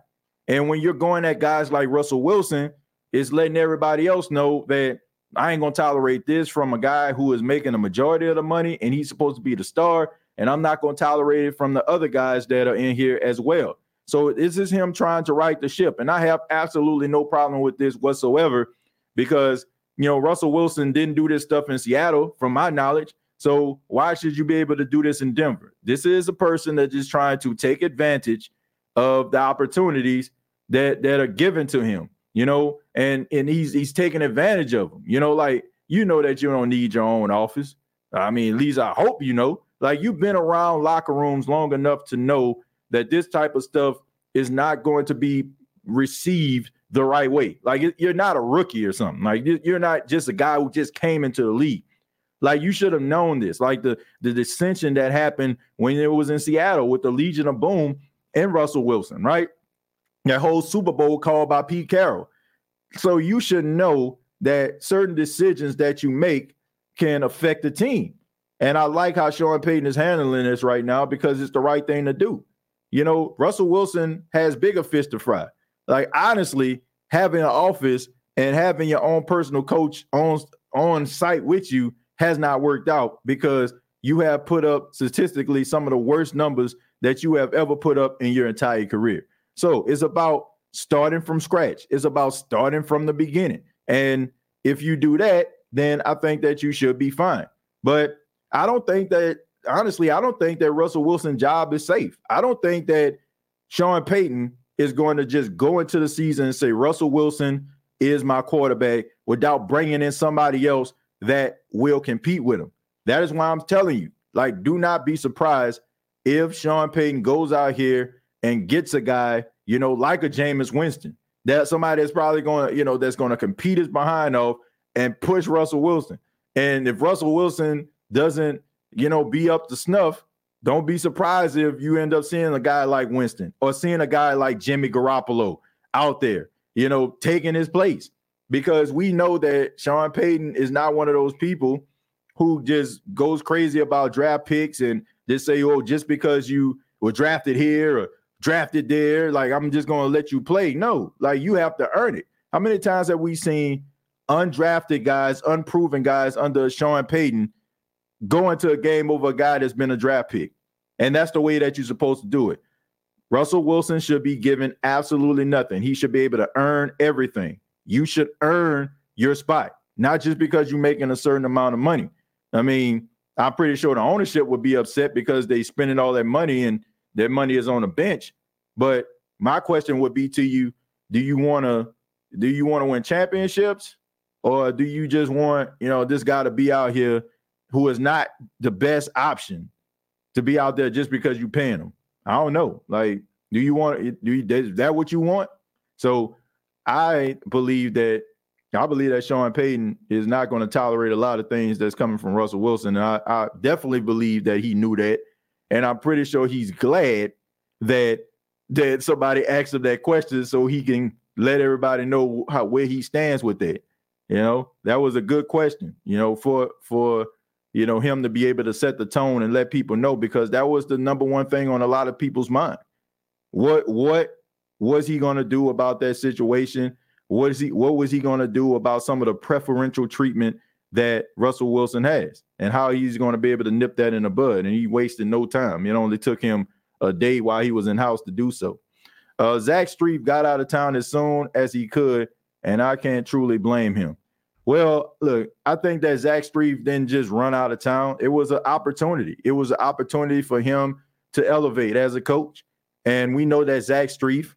S1: And when you're going at guys like Russell Wilson, it's letting everybody else know that I ain't gonna tolerate this from a guy who is making a majority of the money and he's supposed to be the star. And I'm not gonna tolerate it from the other guys that are in here as well. So this is him trying to right the ship. And I have absolutely no problem with this whatsoever because you know Russell Wilson didn't do this stuff in Seattle, from my knowledge. So why should you be able to do this in Denver? This is a person that is trying to take advantage of the opportunities that that are given to him you know, and and he's he's taking advantage of them. You know, like you know that you don't need your own office. I mean, at least I hope you know. Like you've been around locker rooms long enough to know that this type of stuff is not going to be received the right way. Like you're not a rookie or something. Like you're not just a guy who just came into the league. Like you should have known this. Like the the dissension that happened when it was in Seattle with the Legion of Boom and Russell Wilson, right? that whole Super Bowl called by Pete Carroll. So you should know that certain decisions that you make can affect the team. And I like how Sean Payton is handling this right now because it's the right thing to do. You know, Russell Wilson has bigger fish to fry. Like honestly, having an office and having your own personal coach on on site with you has not worked out because you have put up statistically some of the worst numbers that you have ever put up in your entire career. So it's about starting from scratch. It's about starting from the beginning. And if you do that, then I think that you should be fine. But I don't think that honestly, I don't think that Russell Wilson's job is safe. I don't think that Sean Payton is going to just go into the season and say Russell Wilson is my quarterback without bringing in somebody else that will compete with him. That is why I'm telling you, like, do not be surprised if Sean Payton goes out here and gets a guy, you know, like a Jameis Winston, that somebody that's probably going to, you know, that's going to compete his behind off and push Russell Wilson. And if Russell Wilson doesn't, you know, be up to snuff, don't be surprised if you end up seeing a guy like Winston or seeing a guy like Jimmy Garoppolo out there, you know, taking his place. Because we know that Sean Payton is not one of those people who just goes crazy about draft picks and just say, oh, just because you were drafted here or drafted there, like I'm just gonna let you play. No, like you have to earn it. How many times have we seen undrafted guys, unproven guys under Sean Payton go into a game over a guy that's been a draft pick? And that's the way that you're supposed to do it. Russell Wilson should be given absolutely nothing. He should be able to earn everything. You should earn your spot, not just because you're making a certain amount of money. I mean, I'm pretty sure the ownership would be upset because they spending all that money and their money is on the bench. But my question would be to you: Do you want to do you want to win championships, or do you just want you know this guy to be out here who is not the best option to be out there just because you paying him? I don't know. Like, do you want do you, is that what you want? So I believe that I believe that Sean Payton is not going to tolerate a lot of things that's coming from Russell Wilson. I, I definitely believe that he knew that. And I'm pretty sure he's glad that that somebody asked him that question so he can let everybody know how where he stands with that. You know, that was a good question, you know, for for you know him to be able to set the tone and let people know because that was the number one thing on a lot of people's mind. What what was he going to do about that situation? What is he what was he going to do about some of the preferential treatment that Russell Wilson has and how he's going to be able to nip that in the bud. And he wasted no time. It only took him a day while he was in house to do so. Uh, Zach Strief got out of town as soon as he could, and I can't truly blame him. Well, look, I think that Zach Strief didn't just run out of town. It was an opportunity. It was an opportunity for him to elevate as a coach. And we know that Zach Strief,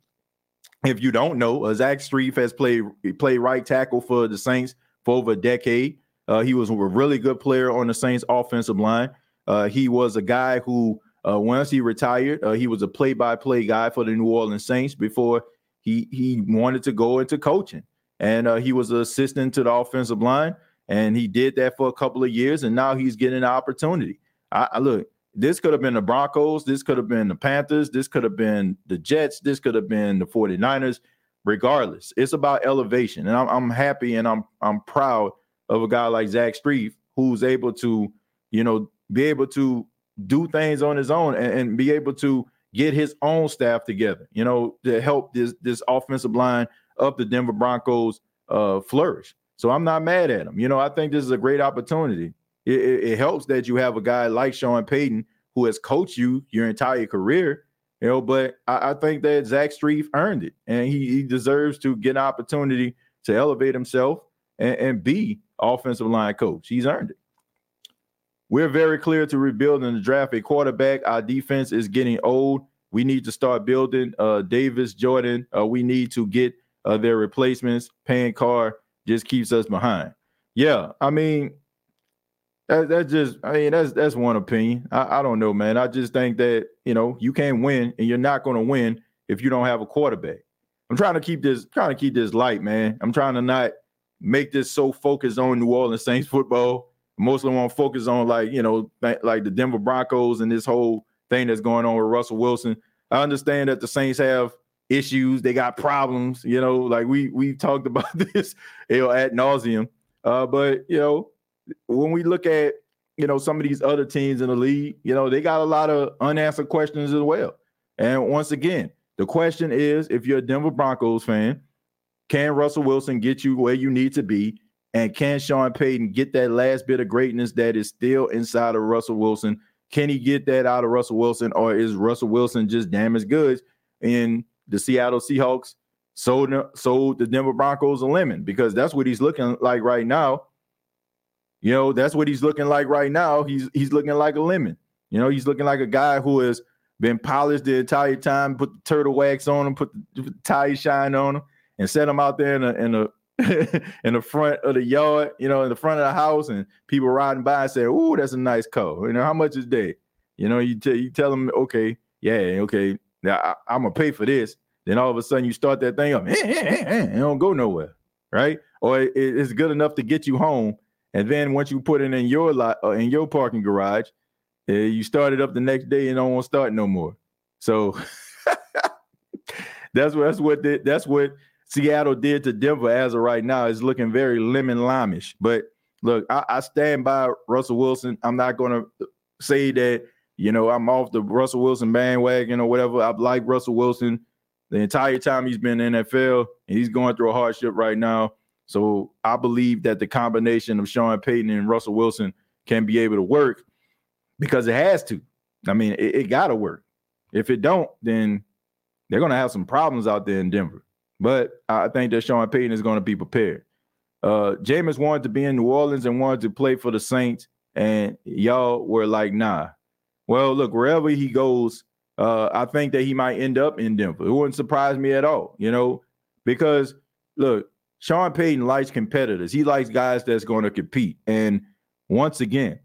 S1: if you don't know, uh, Zach Strief has played played right tackle for the Saints for over a decade. Uh, he was a really good player on the Saints offensive line. Uh, he was a guy who, uh, once he retired, uh, he was a play-by-play guy for the New Orleans Saints before he he wanted to go into coaching, and uh, he was an assistant to the offensive line, and he did that for a couple of years, and now he's getting an opportunity. I, I look. This could have been the Broncos. This could have been the Panthers. This could have been the Jets. This could have been the 49ers. Regardless, it's about elevation. And I'm, I'm happy and I'm I'm proud of a guy like Zach Strief who's able to, you know, be able to do things on his own and, and, be able to get his own staff together, you know, to help this this offensive line of the Denver Broncos uh, flourish. So I'm not mad at him. You know, I think this is a great opportunity. It, it, helps that you have a guy like Sean Payton who has coached you your entire career. You know, but I, I think that Zach Strief earned it, and he, he deserves to get an opportunity to elevate himself and, and be offensive line coach. He's earned it. We're very clear to rebuild and draft a quarterback. Our defense is getting old. We need to start building. Uh, Davis, Jordan, uh, we need to get uh, their replacements. Paying Carr just keeps us behind. Yeah, I mean, that, that's just, I mean, that's that's one opinion. I, I don't know, man. I just think that you know you can't win, and you're not going to win if you don't have a quarterback. I'm trying to keep this, trying to keep this light, man. I'm trying to not make this so focused on New Orleans Saints football. Mostly want to focus on like you know like the Denver Broncos and this whole thing that's going on with Russell Wilson. I understand that the Saints have issues, they got problems. You know, like we we talked about this you know at nauseum. Uh, but you know when we look at you know some of these other teams in the league, you know they got a lot of unanswered questions as well. And once again, the question is, if you're a Denver Broncos fan, can Russell Wilson get you where you need to be? And can Sean Payton get that last bit of greatness that is still inside of Russell Wilson? Can he get that out of Russell Wilson, or is Russell Wilson just damaged goods? And the Seattle Seahawks sold sold the Denver Broncos a lemon because that's what he's looking like right now. You know, that's what he's looking like right now. He's he's looking like a lemon. You know, he's looking like a guy who has been polished the entire time, put the turtle wax on him, put the tire shine on him and set him out there in a in a in the front of the yard, you know, in the front of the house, and people riding by and say, "Ooh, that's a nice car." You know, how much is that? You know, you tell you tell them, okay, yeah, okay, now I, am gonna pay for this. Then all of a sudden you start that thing up, it don't go nowhere, right? Or it, it's good enough to get you home, and then once you put it in your lot uh, in your parking garage, uh, you start it up the next day and don't want to start no more. So that's what that's what the, that's what Seattle did to Denver as of right now is looking very lemon limish. But look, I, I stand by Russell Wilson. I'm not going to say that you know I'm off the Russell Wilson bandwagon or whatever. I like Russell Wilson the entire time he's been in NFL, and he's going through a hardship right now. So I believe that the combination of Sean Payton and Russell Wilson can be able to work because it has to. I mean, it, it got to work. If it don't, then they're going to have some problems out there in Denver. But I think that Sean Payton is going to be prepared. Uh, Jameis wanted to be in New Orleans and wanted to play for the Saints, and y'all were like, nah. Well, look, wherever he goes, uh, I think that he might end up in Denver. It wouldn't surprise me at all, you know, because look, Sean Payton likes competitors. He likes guys that's going to compete. And once again,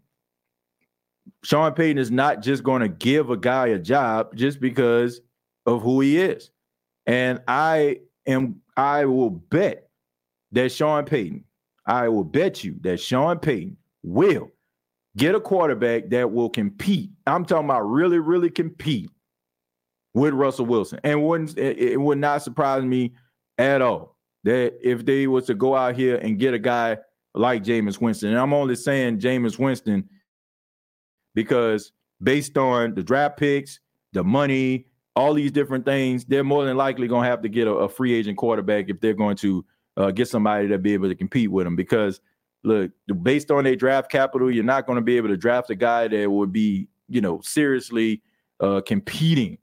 S1: Sean Payton is not just going to give a guy a job just because of who he is. And I am I will bet that Sean Payton, I will bet you that Sean Payton will get a quarterback that will compete. I'm talking about really, really compete with Russell Wilson. And it would not surprise me at all that if they was to go out here and get a guy like Jameis Winston. And I'm only saying Jameis Winston because based on the draft picks, the money, all these different things, they're more than likely going to have to get a, a, free agent quarterback if they're going to uh, get somebody to be able to compete with them. Because look, based on their draft capital, you're not going to be able to draft a guy that would be, you know, seriously uh, competing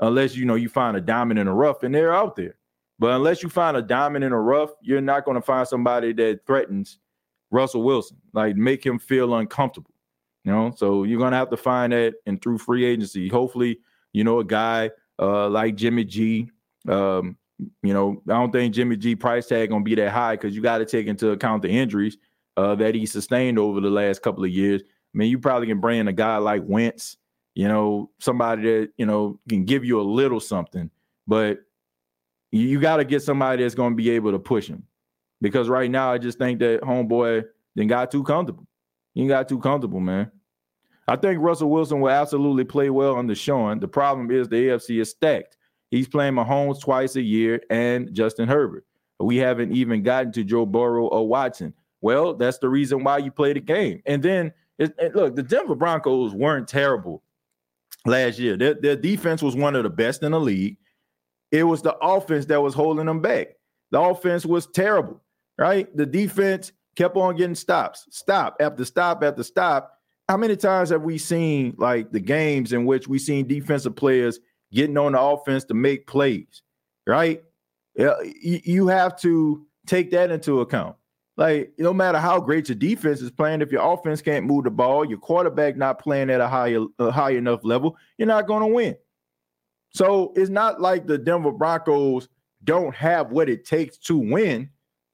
S1: unless you know you find a diamond in the rough, and they're out there. But unless you find a diamond in a rough, you're not going to find somebody that threatens Russell Wilson, like make him feel uncomfortable. You know, so you're gonna have to find that and through free agency. Hopefully, you know, a guy uh, like Jimmy G. Um, you know, I don't think Jimmy G price tag gonna be that high because you got to take into account the injuries uh, that he sustained over the last couple of years. I mean, you probably can bring in a guy like Wentz, you know, somebody that you know can give you a little something, but you, you got to get somebody that's going to be able to push him. Because right now, I just think that homeboy then got too comfortable. He got too comfortable, man. I think Russell Wilson will absolutely play well under Sean. The problem is the AFC is stacked. He's playing Mahomes twice a year and Justin Herbert. We haven't even gotten to Joe Burrow or Watson. Well, that's the reason why you play the game. And then, it, it, look, the Denver Broncos weren't terrible last year. Their, their defense was one of the best in the league. It was the offense that was holding them back. The offense was terrible, right? The defense kept on getting stops, stop after stop after stop how many times have we seen like the games in which we seen defensive players getting on the offense to make plays, right? You have to take that into account. Like, no matter how great your defense is playing, if your offense can't move the ball, your quarterback not playing at a high, a high enough level, you're not going to win. So it's not like the Denver Broncos don't have what it takes to win.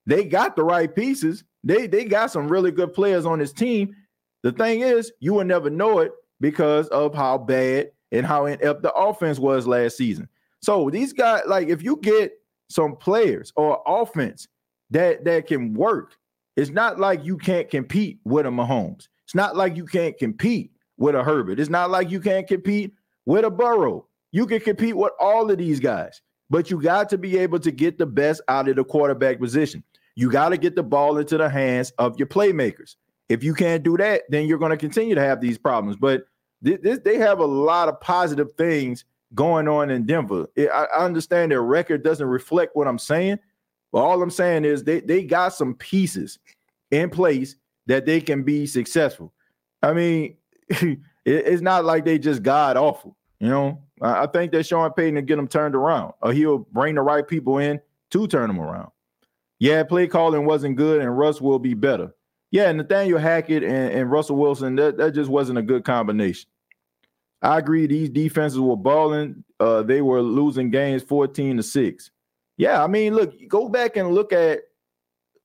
S1: They got the right pieces. They they got some really good players on this team. The thing is, you will never know it because of how bad and how inept the offense was last season. So these guys, like, if you get some players or offense that that can work, it's not like you can't compete with a Mahomes. It's not like you can't compete with a Herbert. It's not like you can't compete with a Burrow. You can compete with all of these guys, but you got to be able to get the best out of the quarterback position. You got to get the ball into the hands of your playmakers. If you can't do that, then you're going to continue to have these problems. But th- th- they have a lot of positive things going on in Denver. I, I understand their record doesn't reflect what I'm saying, but all I'm saying is they, they got some pieces in place that they can be successful. I mean, it, it's not like they just god awful. You know, I, think that Sean Payton to get them turned around, or he'll bring the right people in to turn them around. Yeah, play calling wasn't good, and Russ will be better yeah, Nathaniel Hackett and, and Russell Wilson, that, that just wasn't a good combination. I agree. These defenses were balling. Uh, they were losing games 14 to 6. Yeah, I mean, look, go back and look at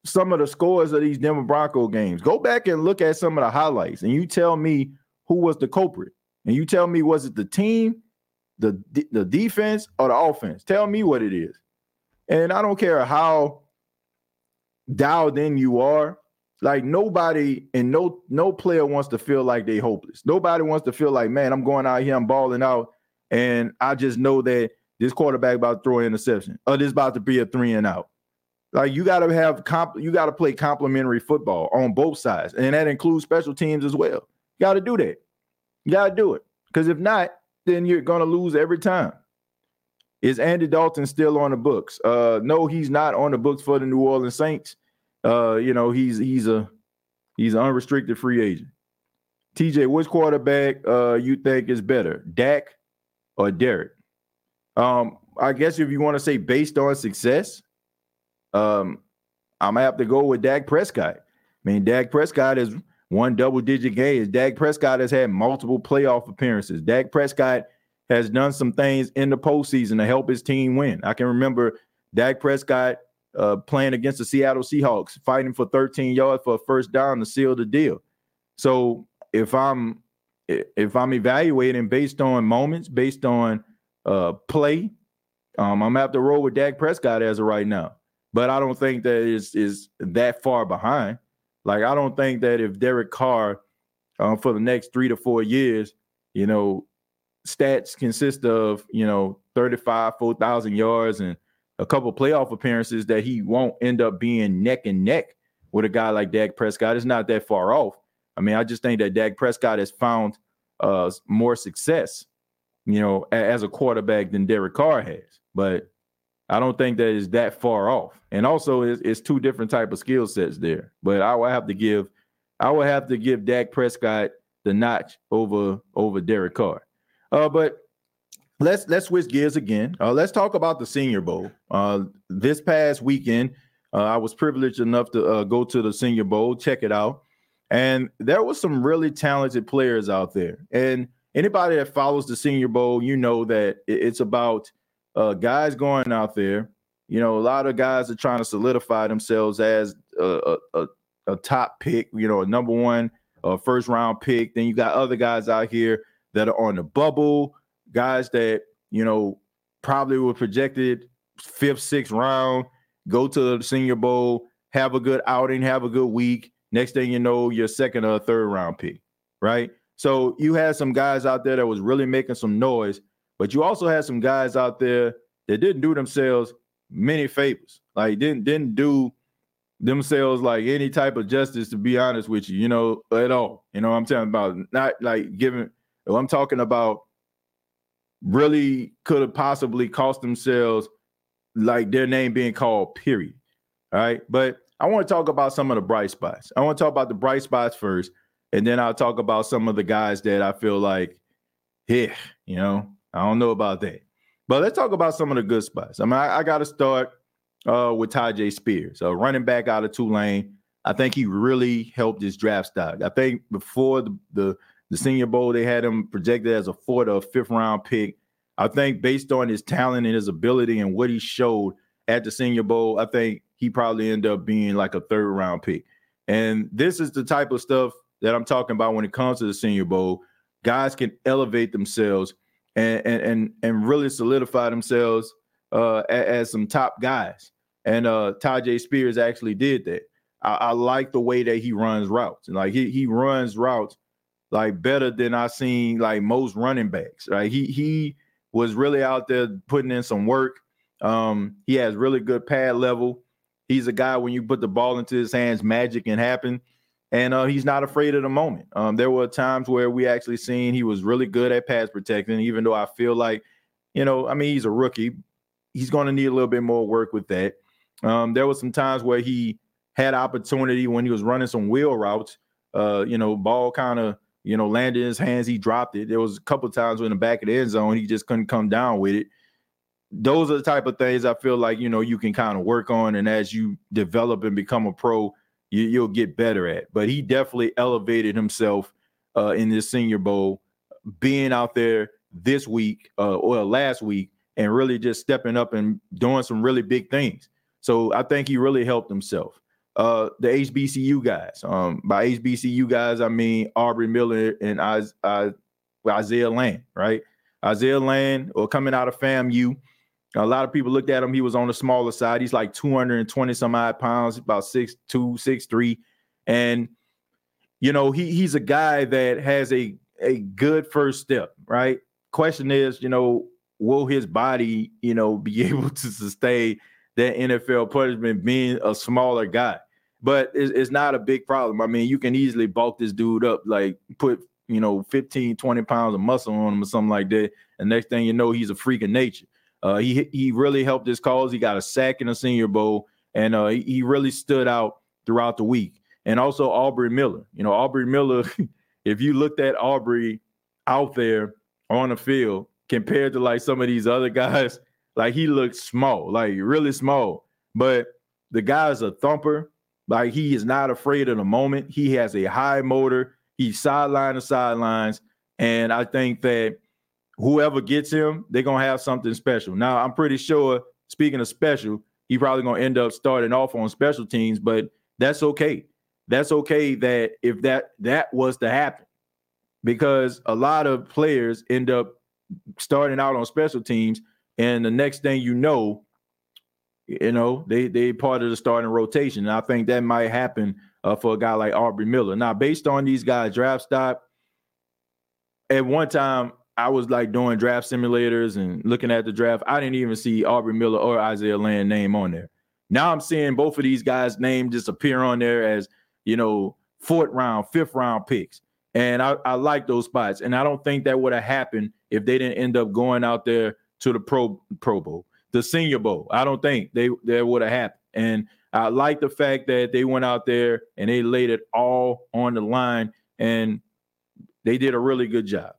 S1: some of the scores of these Denver Bronco games. Go back and look at some of the highlights, and you tell me who was the culprit. And you tell me was it the team, the the defense, or the offense? Tell me what it is. And I don't care how dialed in you are. Like nobody and no no player wants to feel like they hopeless. Nobody wants to feel like, man, I'm going out here, I'm balling out, and I just know that this quarterback about to throw an interception, or this about to be a three and out. Like you got to have comp, you got to play complementary football on both sides, and that includes special teams as well. You got to do that. You got to do it because if not, then you're going to lose every time. Is Andy Dalton still on the books? Uh, no, he's not on the books for the New Orleans Saints. Uh, you know, he's he's a he's an unrestricted free agent. TJ, which quarterback uh you think is better, Dak or Derek? Um, I guess if you want to say based on success, um, I'm gonna have to go with Dak Prescott. I mean, Dak Prescott has won double digit games. Dak Prescott has had multiple playoff appearances. Dak Prescott has done some things in the postseason to help his team win. I can remember Dak Prescott uh, playing against the Seattle Seahawks, fighting for 13 yards for a first down to seal the deal. So if I'm if I'm evaluating based on moments, based on uh, play, um, I'm gonna have to roll with Dak Prescott as of right now. But I don't think that is is that far behind. Like I don't think that if Derek Carr um, for the next three to four years, you know, stats consist of you know 35 4,000 yards and a couple playoff appearances that he won't end up being neck and neck with a guy like Dak Prescott. It's not that far off. I mean, I just think that Dak Prescott has found uh, more success, you know, as a quarterback than Derek Carr has. But I don't think that is that far off. And also, it's, it's two different type of skill sets there. But I will have to give, I will have to give Dak Prescott the notch over over Derek Carr. Uh, but let's let's switch gears again. Uh, let's talk about the Senior Bowl. Uh, this past weekend, uh, I was privileged enough to uh, go to the Senior Bowl, check it out, and there was some really talented players out there. And anybody that follows the Senior Bowl, you know that it's about uh, guys going out there. You know, a lot of guys are trying to solidify themselves as a, a, a top pick. You know, a number one, uh, first round pick. Then you got other guys out here that are on the bubble guys that you know probably were projected fifth, sixth round, go to the Senior Bowl, have a good outing, have a good week. Next thing you know, your second or third round pick, right? So you had some guys out there that was really making some noise, but you also had some guys out there that didn't do themselves many favors. Like didn't didn't do themselves like any type of justice, to be honest with you, you know, at all. You know, I'm talking about not like giving. I'm talking about really could have possibly cost themselves like their name being called, period. All right. But I want to talk about some of the bright spots. I want to talk about the bright spots first, and then I'll talk about some of the guys that I feel like, yeah, you know, I don't know about that. But let's talk about some of the good spots. I mean, I, I got to start uh, with Tyjae Spears, a running back out of Tulane. I think he really helped his draft stock. I think before the, the the Senior Bowl, they had him projected as a fourth or fifth round pick. I think based on his talent and his ability and what he showed at the Senior Bowl, I think he probably ended up being like a third round pick. And this is the type of stuff that I'm talking about when it comes to the Senior Bowl. Guys can elevate themselves and and and, really solidify themselves uh, as, as, some top guys. And uh, Tyjae Spears actually did that. I, I like the way that he runs routes, and like he he runs routes like better than I seen like most running backs. Right? He he was really out there putting in some work. Um, he has really good pad level. He's a guy when you put the ball into his hands, magic can happen. And uh, he's not afraid of the moment. Um, there were times where we actually seen he was really good at pass protecting, even though I feel like, you know, I mean, he's a rookie. He's going to need a little bit more work with that. Um, there was some times where he had opportunity when he was running some wheel routes. Uh, you know, ball kind of you know, landed in his hands. He dropped it. There was a couple times in the back of the end zone, he just couldn't come down with it. Those are the type of things I feel like you know you can kind of work on, and as you develop and become a pro, you, will get better at. But he definitely elevated himself uh, in this Senior Bowl, being out there this week uh, or last week, and really just stepping up and doing some really big things. So I think he really helped himself. uh, the HBCU guys. Um, by HBCU guys, I mean Aubrey Miller and I, I, Isaiah Land, right? Isaiah Land, or coming out of FAMU. A lot of people looked at him. He was on the smaller side. He's like 220 some odd pounds, about six two, six three, and you know he he's a guy that has a a good first step, right? Question is, you know, will his body, you know, be able to sustain that NFL punishment being a smaller guy? But it's, it's not a big problem. I mean, you can easily bulk this dude up, like put, you know, 15, 20 pounds of muscle on him or something like that. And next thing you know, he's a freak of nature. Uh, he he really helped his cause. He got a sack in the Senior Bowl, and uh, he really stood out throughout the week. And also Aubrey Miller. You know, Aubrey Miller. if you looked at Aubrey out there on the field, compared to like some of these other guys, like he looks small, like really small. But the guy's a thumper. Like he is not afraid of the moment. He has a high motor. He's sideline to sidelines. And I think that whoever gets him, they're gonna have something special. Now, I'm pretty sure, speaking of special, he probably gonna end up starting off on special teams, but that's okay. That's okay that if that that was to happen. Because a lot of players end up starting out on special teams, and the next thing you know, you know they they part of the starting rotation. And I think that might happen uh, for a guy like Aubrey Miller. Now, based on these guys' draft stock, at one time I was like doing draft simulators and looking at the draft. I didn't even see Aubrey Miller or Isaiah Land name on there. Now I'm seeing both of these guys' name just appear on there as you know fourth round, fifth round picks. And I, I like those spots. And I don't think that would have happened if they didn't end up going out there to the Pro Pro Bowl, the Senior Bowl. I don't think they that would have happened. And I like the fact that they went out there and they laid it all on the line, and they did a really good job.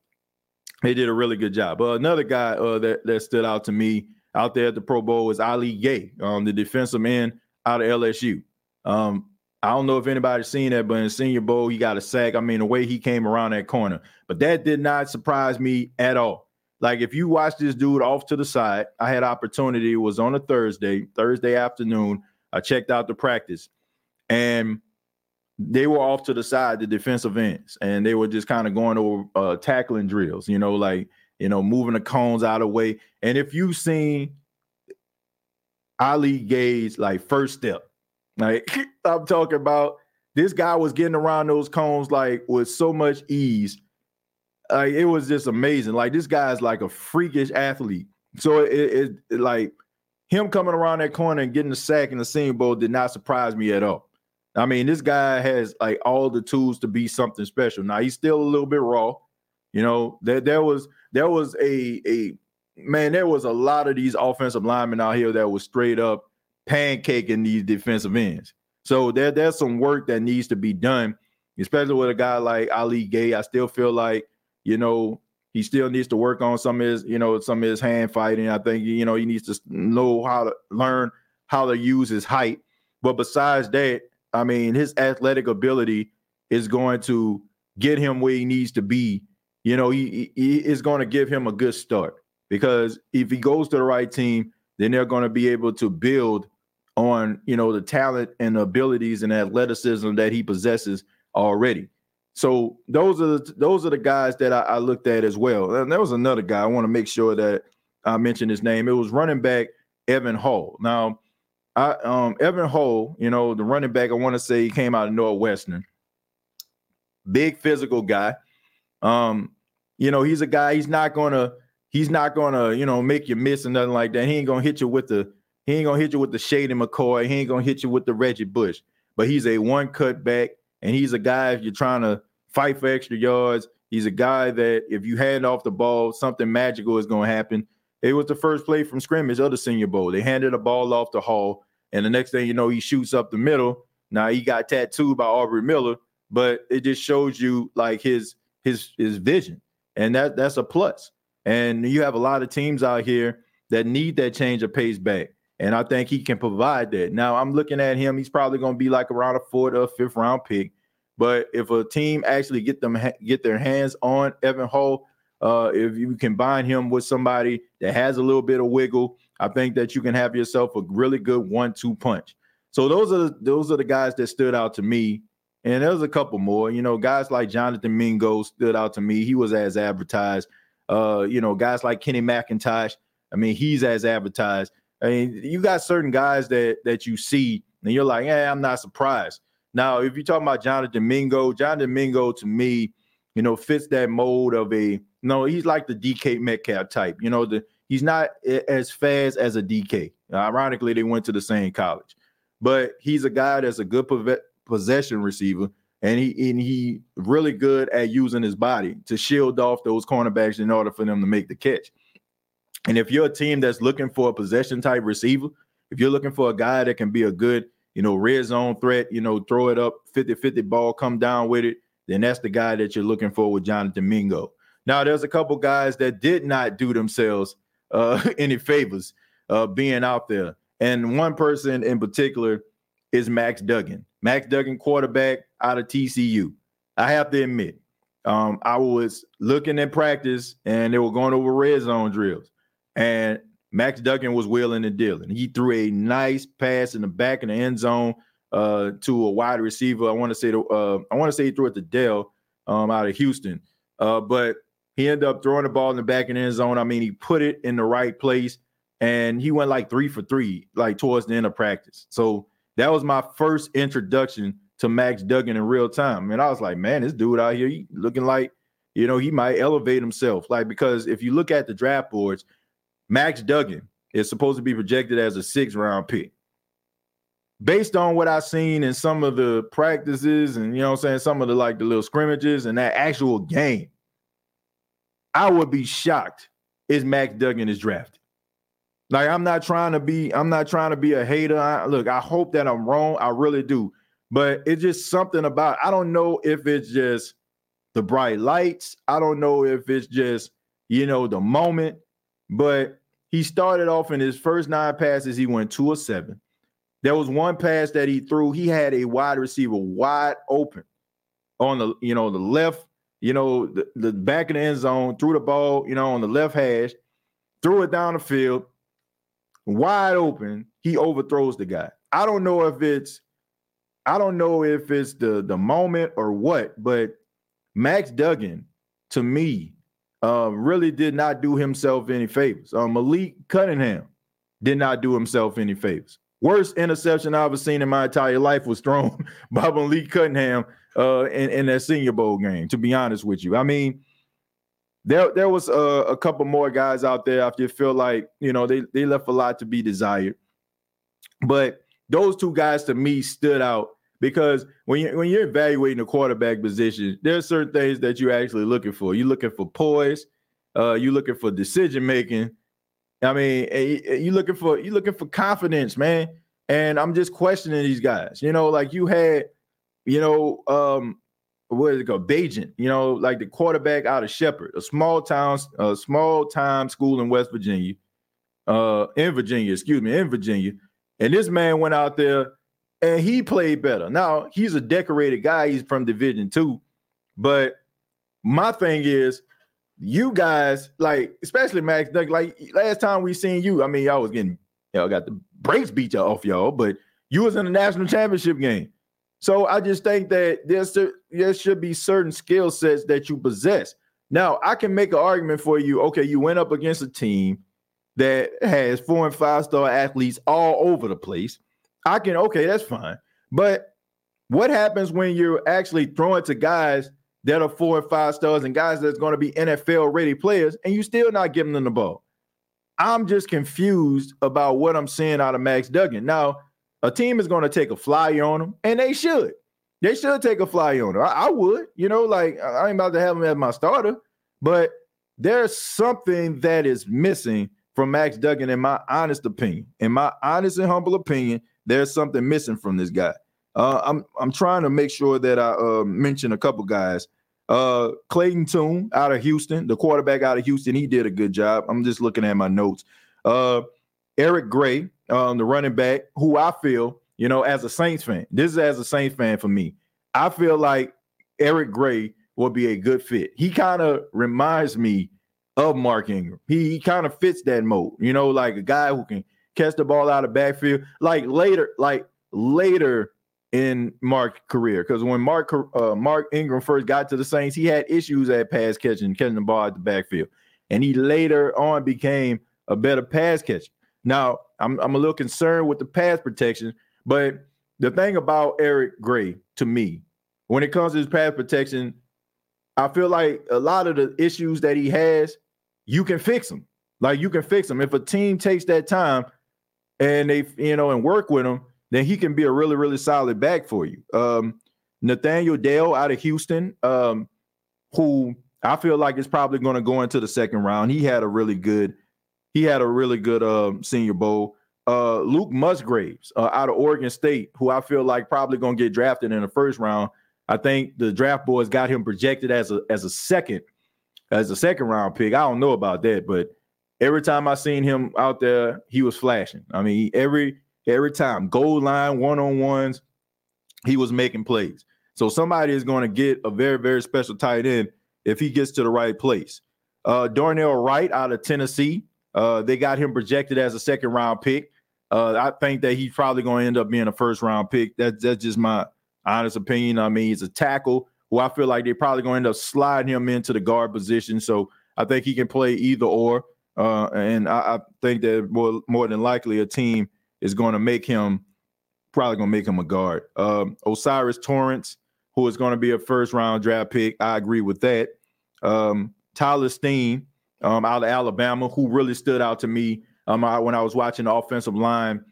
S1: They did a really good job. But another guy uh, that that stood out to me out there at the Pro Bowl was Ali Gaye, um, the defensive end out of LSU. Um, I don't know if anybody's seen that, but in Senior Bowl, he got a sack. I mean, the way he came around that corner, but that did not surprise me at all. Like if you watch this dude off to the side, I had opportunity. It was on a Thursday, Thursday afternoon. I checked out the practice, and they were off to the side, the defensive ends, and they were just kind of going over uh, tackling drills. You know, like you know, moving the cones out of the way. And if you've seen Ali Gaye's like first step, like I'm talking about this guy was getting around those cones like with so much ease. Like it was just amazing. Like this guy's like a freakish athlete. So it, it, it like him coming around that corner and getting the sack in the Senior Bowl did not surprise me at all. I mean, this guy has like all the tools to be something special. Now he's still a little bit raw. You know, there there was there was a a man, there was a lot of these offensive linemen out here that was straight up pancaking these defensive ends. So there, there's some work that needs to be done, especially with a guy like Ali Gaye. I still feel like, you know, he still needs to work on some of his, you know, some of his hand fighting. I think, you know, he needs to know how to learn how to use his height. But besides that, I mean, his athletic ability is going to get him where he needs to be. You know, he, he is going to give him a good start because if he goes to the right team, then they're going to be able to build on you know the talent and abilities and athleticism that he possesses already. So those are the, those are the guys that I, I looked at as well. And there was another guy I want to make sure that I mentioned his name. It was running back Evan Hull. Now, I um Evan Hull, you know, the running back, I want to say he came out of Northwestern. Big physical guy. Um, you know, he's a guy, he's not gonna, he's not gonna, you know, make you miss or nothing like that. He ain't gonna hit you with the he ain't gonna hit you with the Shady McCoy. He ain't gonna hit you with the Reggie Bush. But he's a one cut back, and he's a guy if you're trying to fight for extra yards. He's a guy that if you hand off the ball, something magical is gonna happen. It was the first play from scrimmage of the Senior Bowl. They handed the ball off to Hull, and the next thing you know, he shoots up the middle. Now he got tattooed by Aubrey Miller, but it just shows you like his his his vision, and that that's a plus. And you have a lot of teams out here that need that change of pace back. And I think he can provide that. Now I'm looking at him, he's probably going to be like around a fourth or fifth round pick. But if a team actually get them get their hands on Evan Hull, uh, if you combine him with somebody that has a little bit of wiggle, I think that you can have yourself a really good one-two punch. So those are those are the guys that stood out to me. And there's a couple more. You know, guys like Jonathan Mingo stood out to me. He was as advertised. Uh, you know, guys like Kenny McIntosh. I mean, he's as advertised. I mean, you got certain guys that that you see, and you're like, yeah, I'm not surprised. Now, if you're talking about Jonathan Mingo, Jonathan Mingo to me, you know, fits that mold of a no, he's like the DK Metcalf type. You know, the he's not as fast as a DK. Ironically, they went to the same college, but he's a guy that's a good possession receiver, and he and he really good at using his body to shield off those cornerbacks in order for them to make the catch. And if you're a team that's looking for a possession type receiver, if you're looking for a guy that can be a good, you know, red zone threat, you know, throw it up 50-50 ball, come down with it, then that's the guy that you're looking for with Jonathan Mingo. Now, there's a couple guys that did not do themselves uh, any favors uh, being out there. And one person in particular is Max Duggan. Max Duggan, quarterback out of TCU. I have to admit, um, I was looking at practice and they were going over red zone drills. And Max Duggan was willing to deal, and dealing. He threw a nice pass in the back of the end zone uh, to a wide receiver. I want to say the, uh, I want to say he threw it to Dell um, out of Houston. Uh, but he ended up throwing the ball in the back the end zone. I mean, he put it in the right place and he went like three for three, like towards the end of practice. So that was my first introduction to Max Duggan in real time. And I was like, man, this dude out here looking like, you know, he might elevate himself. Like, because if you look at the draft boards, Max Duggan is supposed to be projected as a six round pick. Based on what I've seen in some of the practices and you know I'm saying, some of the like the little scrimmages and that actual game, I would be shocked if Max Duggan is drafted. Like I'm not trying to be, I'm not trying to be a hater. I, look, I hope that I'm wrong. I really do. But it's just something about I don't know if it's just the bright lights. I don't know if it's just, you know, the moment. But he started off in his first nine passes, he went two or seven. There was one pass that he threw. He had a wide receiver wide open on the, you know, the left, you know, the, the back of the end zone, threw the ball, you know, on the left hash, threw it down the field, wide open. He overthrows the guy. I don't know if it's, I don't know if it's the the moment or what, but Max Duggan, to me, uh, really did not do himself any favors. Uh, Malik Cunningham did not do himself any favors. Worst interception I've ever seen in my entire life was thrown by Malik Cunningham uh, in, in that Senior Bowl game. To be honest with you, I mean, there there was uh, a couple more guys out there. I just feel like you know they they left a lot to be desired, but those two guys to me stood out because when you when you're evaluating the quarterback position, there's certain things that you're actually looking for. You're looking for poise, uh, you're looking for decision making. I mean, you're looking for you're looking for confidence, man. And I'm just questioning these guys. You know, like you had, you know, um, what is it called? Bagent, you know, like the quarterback out of Shepherd, a small town, a small time school in West Virginia, uh, in Virginia, excuse me, in Virginia. And this man went out there and he played better. Now he's a decorated guy. He's from Division Two, but my thing is, you guys like, especially Max Duck. Like last time we seen you, I mean, y'all was getting y'all got the brakes beat y'all off y'all, but you was in the national championship game. So I just think that there's there should be certain skill sets that you possess. Now I can make an argument for you. Okay, you went up against a team that has four and five star athletes all over the place I can okay, that's fine. But what happens when you're actually throwing to guys that are four and five stars and guys that's going to be NFL ready players, and you still not giving them the ball? I'm just confused about what I'm seeing out of Max Duggan. Now, a team is going to take a flyer on him, and they should. They should take a flyer on him. I, I would, you know, like I ain't about to have him as my starter, but there's something that is missing from Max Duggan, in my honest opinion. In my honest and humble opinion, there's something missing from this guy. Uh, I'm I'm trying to make sure that I uh, mention a couple guys. Uh, Clayton Tune out of Houston, the quarterback out of Houston, he did a good job. I'm just looking at my notes. Uh, Eric Gray, um, the running back, who I feel, you know, as a Saints fan, this is as a Saints fan for me. I feel like Eric Gray will be a good fit. He kind of reminds me of Mark Ingram. He, he kind of fits that mold, you know, like a guy who can catch the ball out of backfield. Like later, like later in Mark's career because when Mark uh, Mark Ingram first got to the Saints, he had issues at pass catching, catching the ball at the backfield, and he later on became a better pass catcher. Now I'm I'm a little concerned with the pass protection, but the thing about Eric Gray to me, when it comes to his pass protection, I feel like a lot of the issues that he has, you can fix them. Like you can fix them if a team takes that time and they you know and work with him then he can be a really, really solid back for you. Um, Nathaniel Dell out of Houston, um, who I feel like is probably going to go into the second round. He had a really good, he had a really good um, Senior Bowl. Uh, Luke Musgraves uh, out of Oregon State, who I feel like probably going to get drafted in the first round. I think the draft boys got him projected as a as a second, as a second round pick. I don't know about that, but every time I seen him out there, he was flashing. I mean, every every time. Goal line, one on ones, he was making plays. So somebody is going to get a very, very special tight end if he gets to the right place. Uh, Darnell Wright out of Tennessee, uh, they got him projected as a second round pick. Uh, I think that he's probably going to end up being a first round pick. That's that's just my honest opinion. I mean, he's a tackle who I feel like they're probably going to end up sliding him into the guard position. So I think he can play either or. Uh, and I, I, think that more, more than likely a team is going to make him probably going to make him a guard. Um, O'Cyrus Torrence, who is going to be a first round draft pick, I agree with that. Um, Tyler Steen um, out of Alabama, who really stood out to me um, I, when I was watching the offensive line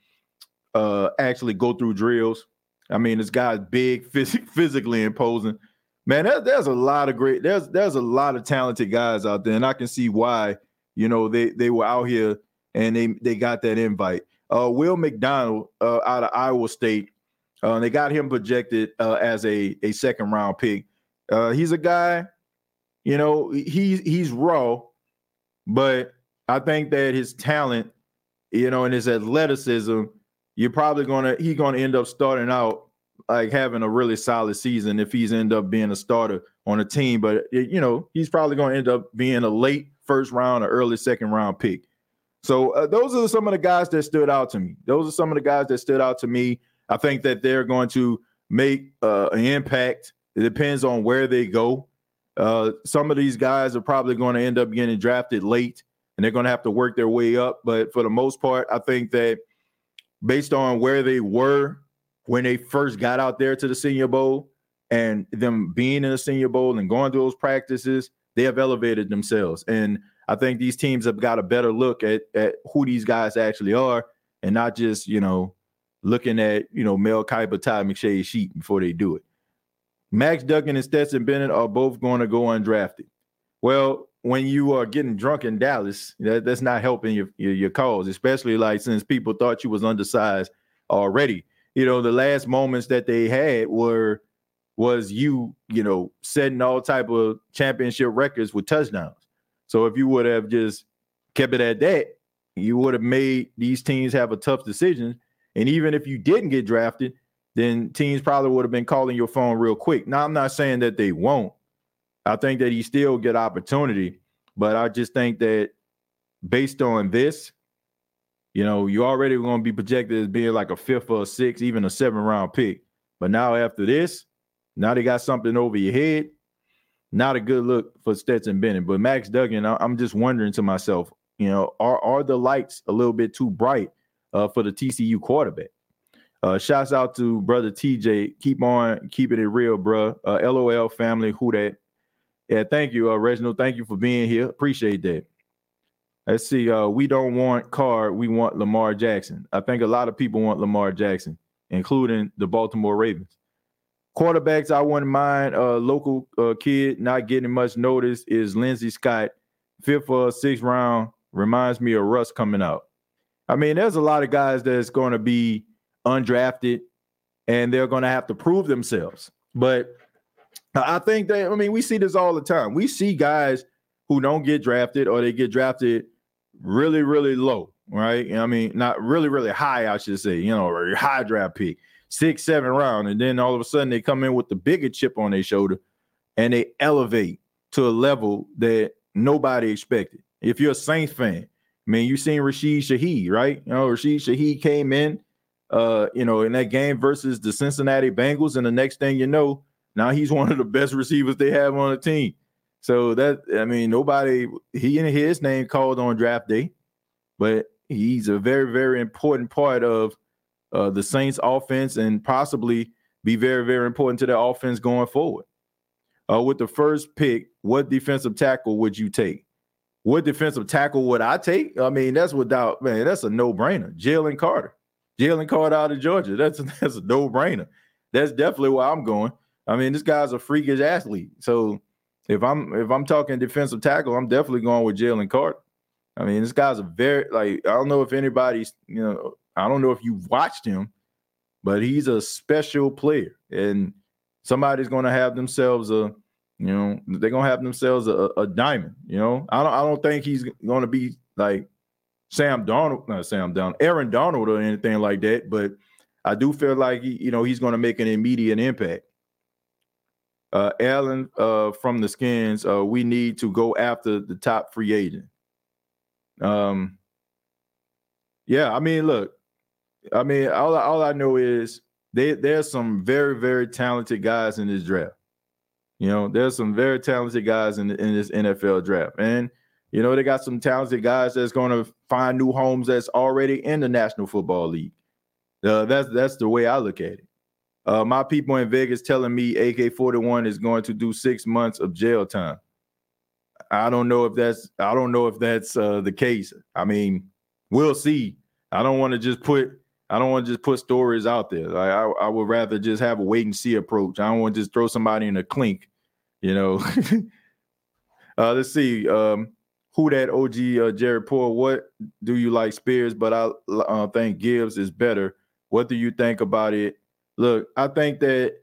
S1: uh, actually go through drills. I mean, this guy's big, phys- physically imposing. Man, there, there's a lot of great, there's there's a lot of talented guys out there, and I can see why you know they they were out here and they they got that invite. Uh, Will McDonald uh, out of Iowa State. Uh, they got him projected uh, as a, a second round pick. Uh, he's a guy, you know, he's he's raw, but I think that his talent, you know, and his athleticism, you're probably gonna he's gonna end up starting out like having a really solid season if he's end up being a starter on a team. But you know, he's probably gonna end up being a late first round or early second round pick. So uh, those are some of the guys that stood out to me. Those are some of the guys that stood out to me. I think that they're going to make uh, an impact. It depends on where they go. Uh, some of these guys are probably going to end up getting drafted late, and they're going to have to work their way up. But for the most part, I think that based on where they were when they first got out there to the Senior Bowl and them being in the Senior Bowl and going through those practices, they have elevated themselves. And I think these teams have got a better look at at who these guys actually are, and not just you know looking at you know Mel Kiper, Todd McShay sheet before they do it. Max Duggan and Stetson Bennett are both going to go undrafted. Well, when you are getting drunk in Dallas, that, that's not helping your, your, your cause, especially like since people thought you was undersized already. You know, the last moments that they had were was you, you know, setting all type of championship records with touchdowns. So if you would have just kept it at that, you would have made these teams have a tough decision. And even if you didn't get drafted, then teams probably would have been calling your phone real quick. Now, I'm not saying that they won't. I think that he still get opportunity, but I just think that based on this, you know, you already going to be projected as being like a fifth or a sixth, even a seven round pick. But now after this, now they got something over your head not a good look for Stetson Bennett. But Max Duggan, I'm just wondering to myself, you know, are are the lights a little bit too bright uh, for the TCU quarterback? Uh, shouts out to brother TJ. Keep on keeping it real, bro. Uh, LOL family, who that? Yeah, thank you, uh, Reginald. Thank you for being here. Appreciate that. Let's see. Uh, we don't want Carr. We want Lamar Jackson. I think a lot of people want Lamar Jackson, including the Baltimore Ravens. Quarterbacks, I wouldn't mind. A uh, local uh, kid not getting much notice is Lindsey Scott, fifth or sixth round. Reminds me of Russ coming out. I mean, there's a lot of guys that's going to be undrafted, and they're going to have to prove themselves. But I think that I mean we see this all the time. We see guys who don't get drafted or they get drafted really, really low, right? I mean, not really, really high, I should say, you know, or high draft pick six, seven round, and then all of a sudden they come in with the bigger chip on their shoulder and they elevate to a level that nobody expected. If you're a Saints fan, I mean, you seen Rashid Shaheed, right? You know, Rashid Shaheed came in uh, you know, in that game versus the Cincinnati Bengals, and the next thing you know, now he's one of the best receivers they have on the team. So that I mean, nobody he and his name called on draft day, but he's a very, very important part of uh, the Saints offense and possibly be very, very important to their offense going forward. Uh, with the first pick, what defensive tackle would you take? What defensive tackle would I take? I mean, that's without man, that's a no-brainer. Jalen Carter. Jalen Carter out of Georgia. That's that's a no-brainer. That's definitely where I'm going. I mean, this guy's a freakish athlete. So if I'm if I'm talking defensive tackle, I'm definitely going with Jalen Carter. I mean, this guy's a very like I don't know if anybody's you know I don't know if you've watched him, but he's a special player, and somebody's going to have themselves a you know they're going to have themselves a, a diamond. You know, I don't I don't think he's going to be like Sam Donald, not Sam Donald, Aaron Donald or anything like that, but I do feel like he, you know he's going to make an immediate impact. Uh, Allen uh, from the Skins, uh, we need to go after the top free agent. Um, yeah, I mean, look, I mean, all all I know is they, there's some very very talented guys in this draft. You know, there's some very talented guys in in this NFL draft, and you know they got some talented guys that's going to find new homes that's already in the National Football League. Uh, that's that's the way I look at it. Uh, my people in Vegas telling me AK-41 is going to do six months of jail time. I don't know if that's I don't know if that's uh, the case. I mean, we'll see. I don't want to just put I don't want to just put stories out there. I I would rather just have a wait and see approach. I don't want to just throw somebody in a clink, you know. uh, let's see. Um, who that OG uh, Jared Poor? What do you like Spears? But I uh, think Gibbs is better. What do you think about it? Look, I think that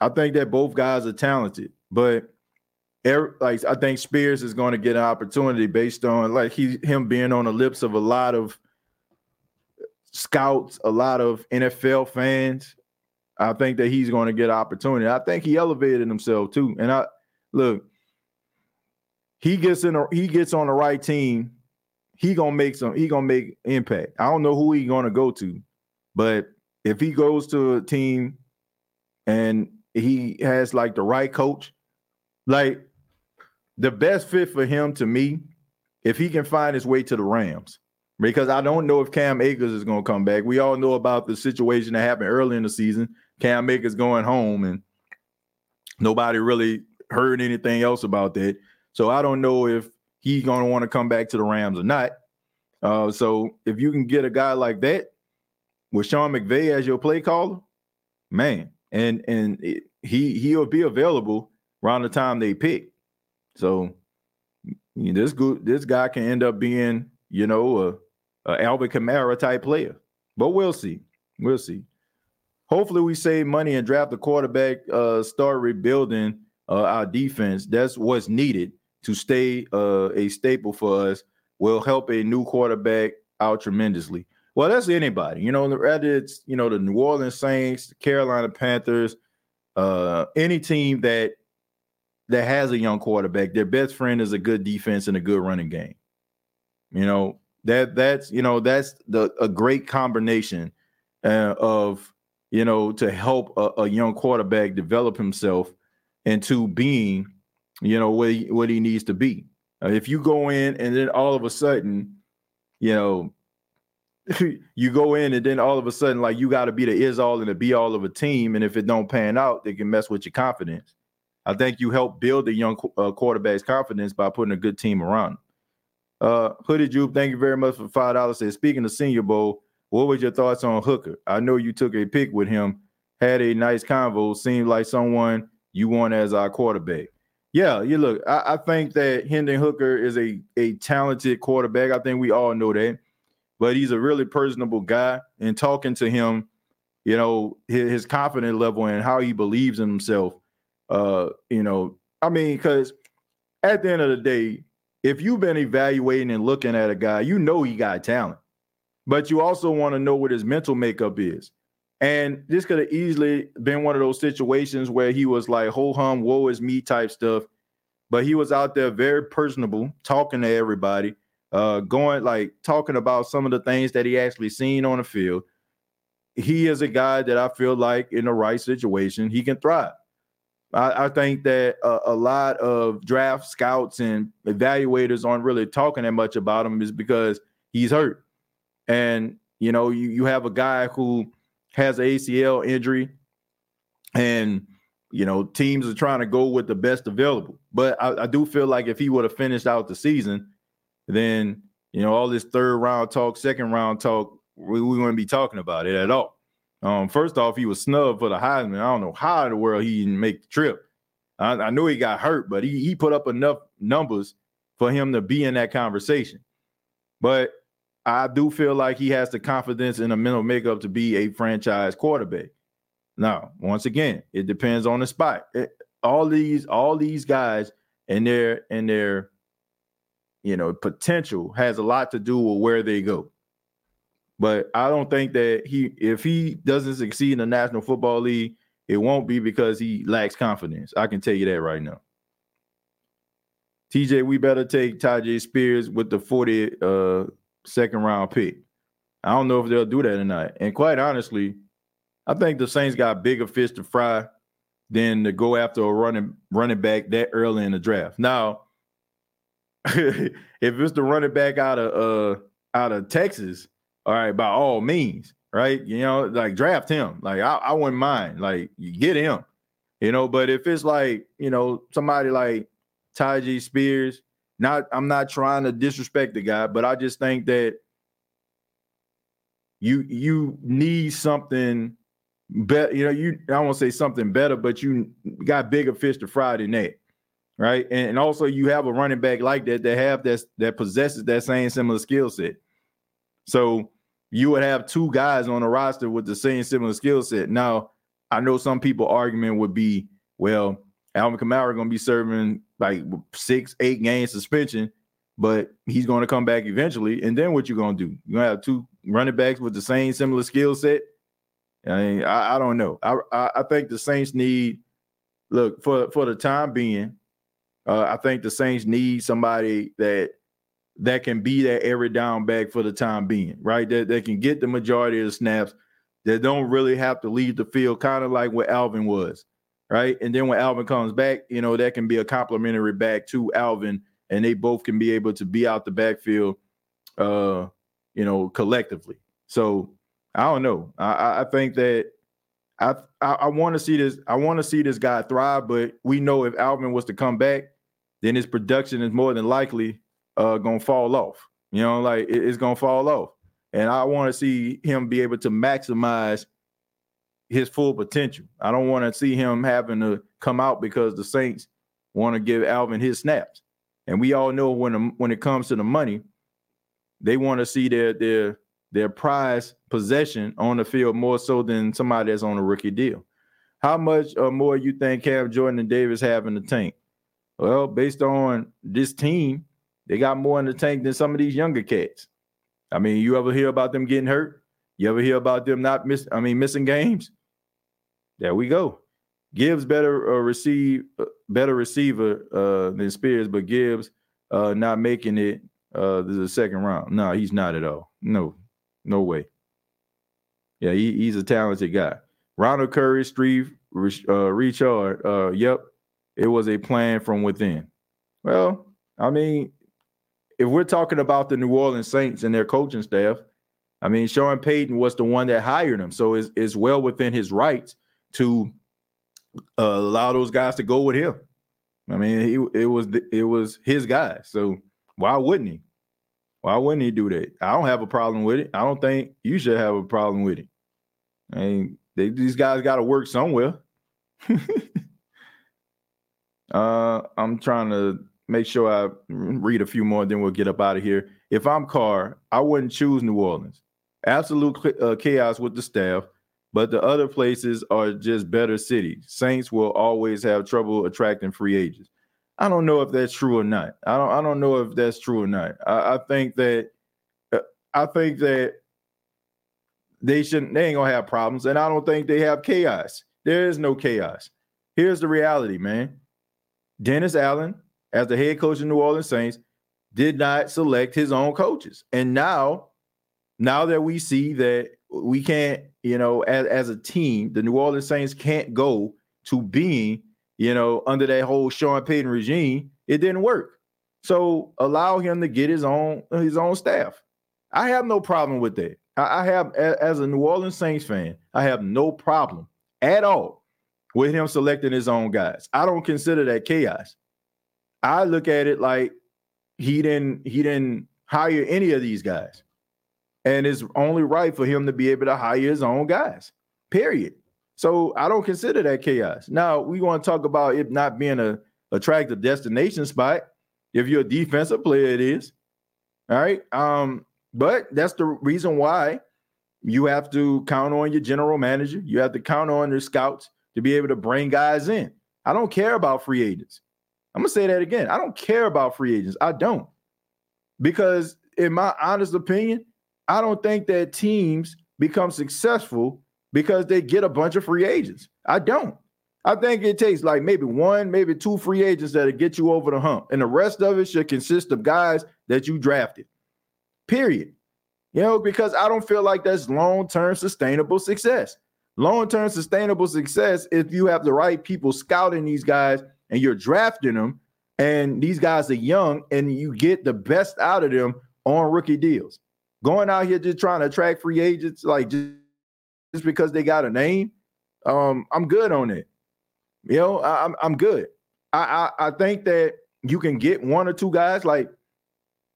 S1: I think that both guys are talented, but like I think Spears is going to get an opportunity based on like he him being on the lips of a lot of scouts, a lot of NFL fans. I think that he's going to get opportunity. I think he elevated himself too. And I look, he gets in a, he gets on the right team, he gonna make some he gonna make impact. I don't know who he gonna go to, but if he goes to a team and he has like the right coach, like the best fit for him to me, if he can find his way to the Rams, because I don't know if Cam Akers is going to come back. We all know about the situation that happened early in the season. Cam Akers going home, and nobody really heard anything else about that. So I don't know if he's going to want to come back to the Rams or not. Uh, so if you can get a guy like that with Sean McVay as your play caller, man, and and it, he he'll be available around the time they pick. So you know, this good this guy can end up being, you know, a, a Alvin Kamara type player. But we'll see. We'll see. Hopefully, we save money and draft a quarterback. Uh, start rebuilding uh, our defense. That's what's needed to stay uh, a staple for us. Will help a new quarterback out tremendously. Well, that's anybody. You know, whether it's you know the New Orleans Saints, the Carolina Panthers, uh, any team that that has a young quarterback, their best friend is a good defense and a good running game. You know, that that's you know that's the a great combination uh, of you know to help a, a, young quarterback develop himself into being you know what he, what he needs to be. Uh, if you go in and then all of a sudden, you know, you go in and then all of a sudden like you got to be the is all and the be all of a team, and if it don't pan out, they can mess with your confidence. I think you help build the young uh, quarterback's confidence by putting a good team around. Uh, Hoodie Jupe, thank you very much for five dollars. Says speaking of Senior Bowl, what was your thoughts on Hooker? I know you took a pick with him, had a nice convo. Seemed like someone you want as our quarterback. Yeah, you look. I, I think that Hendon Hooker is a a talented quarterback. I think we all know that, but he's a really personable guy. And talking to him, you know, his, his confidence level and how he believes in himself uh, you know, I mean, because at the end of the day, if you've been evaluating and looking at a guy, you know he got talent, but you also want to know what his mental makeup is. And this could have easily been one of those situations where he was like, ho hum, woe is me type stuff. But he was out there very personable, talking to everybody, uh, going like talking about some of the things that he actually seen on the field. he is a guy that I feel like in the right situation he can thrive. I, I think that a, a, lot of draft scouts and evaluators aren't really talking that much about him is because he's hurt, and you know you you have a guy who has an ACL injury, and you know teams are trying to go with the best available. But I, I do feel like if he would have finished out the season, then you know all this third round talk, second round talk, we, we wouldn't be talking about it at all. Um, first off, he was snubbed for the Heisman. I don't know how in the world he didn't make the trip. I, I knew he got hurt, but he he put up enough numbers for him to be in that conversation. But I do feel like he has the confidence and the mental makeup to be a franchise quarterback. Now, once again, it depends on the spot. It, all these all these guys and their and their you know potential has a lot to do with where they go. But I don't think that he, if he doesn't succeed in the National Football League, it won't be because he lacks confidence. I can tell you that right now. TJ, we better take Tyjae Spears with the 40 uh, second round pick. I don't know if they'll do that or not. And quite honestly, I think the Saints got bigger fish to fry than to go after a running running back that early in the draft. Now, if it's the running back out of uh out of Texas, all right, by all means, right? You know, like draft him. Like I, I wouldn't mind. Like you get him, you know. But if it's like you know somebody like Tyjae Spears, not I'm not trying to disrespect the guy, but I just think that you you need something better. You know, you I won't say something better, but you got bigger fish to fry than that. Right. And, and also you have a running back like that that have that that possesses that same similar skill set. So you would have two guys on the roster with the same similar skill set. Now, I know some people argument would be, well, Alvin Kamara going to be serving like six, eight game suspension, but he's going to come back eventually. And then what you going to do? You're going to have two running backs with the same similar skill set? I mean, I, I don't know. I, I, I think the Saints need look for for the time being. Uh, I think the Saints need somebody that that can be that every down back for the time being, right? That that can get the majority of the snaps, that don't really have to leave the field, kind of like what Alvin was, right? And then when Alvin comes back, you know, that can be a complimentary back to Alvin, and they both can be able to be out the backfield, uh, you know, collectively. So I don't know. I, I think that I I, I want to see this. I want to see this guy thrive, but we know if Alvin was to come back, then his production is more than likely uh, gonna fall off. You know, like it, it's gonna fall off. And I want to see him be able to maximize his full potential. I don't want to see him having to come out because the Saints want to give Alvin his snaps. And we all know when the, when it comes to the money, they want to see their their their prize possession on the field more so than somebody that's on a rookie deal. How much uh, more you think Cam Jordan and Davis have in the tank? Well, based on this team, they got more in the tank than some of these younger cats. I mean, you ever hear about them getting hurt? You ever hear about them not miss? I mean, missing games? There we go. Gibbs better uh, receive uh, better receiver uh, than Spears, but Gibbs uh, not making it uh, the second round. No, he's not at all. No, no way. Yeah, he, he's a talented guy. Ronald Curry, Steve uh, Richard. Uh, yep, it was a plan from within. Well, I mean, if we're talking about the New Orleans Saints and their coaching staff, I mean, Sean Payton was the one that hired him, so it's, it's well within his rights to uh, allow those guys to go with him. I mean, he, it was it was his guy, so why wouldn't he? Why wouldn't he do that? I don't have a problem with it. I don't think you should have a problem with it. I mean, they, these guys got to work somewhere. uh, I'm trying to make sure I read a few more, then we'll get up out of here. If I'm Carr, I wouldn't choose New Orleans. Absolute uh, chaos with the staff, but the other places are just better cities. Saints will always have trouble attracting free agents. I don't know if that's true or not. I don't. I don't know if that's true or not. I, I think that. Uh, I think that they shouldn't. They ain't gonna have problems, and I don't think they have chaos. There is no chaos. Here's the reality, man. Dennis Allen as the head coach of New Orleans Saints, did not select his own coaches. And now, now that we see that we can't you know, as, as a team, the New Orleans Saints can't go to being, you know, under that whole Sean Payton regime. It didn't work. So allow him to get his own his own staff. I have no problem with that. I, I have, as a New Orleans Saints fan, I have no problem at all with him selecting his own guys. I don't consider that chaos. I look at it like he didn't he didn't hire any of these guys. And it's only right for him to be able to hire his own guys. Period. So I don't consider that chaos. Now we want to talk about it not being a attractive destination spot. If you're a defensive player, it is. All right. Um, but that's the reason why you have to count on your general manager. You have to count on your scouts to be able to bring guys in. I don't care about free agents. I'm gonna say that again. I don't care about free agents. I don't. Because in my honest opinion, I don't think that teams become successful because they get a bunch of free agents. I don't. I think it takes like maybe one, maybe two free agents that'll get you over the hump. And the rest of it should consist of guys that you drafted. Period. You know, because I don't feel like that's long-term sustainable success. Long-term sustainable success if you have the right people scouting these guys and you're drafting them, and these guys are young, and you get the best out of them on rookie deals. Going out here just trying to attract free agents, like just, just because they got a name, um, I'm good on it. You know, I, am I'm good. I, I I think that you can get one or two guys. Like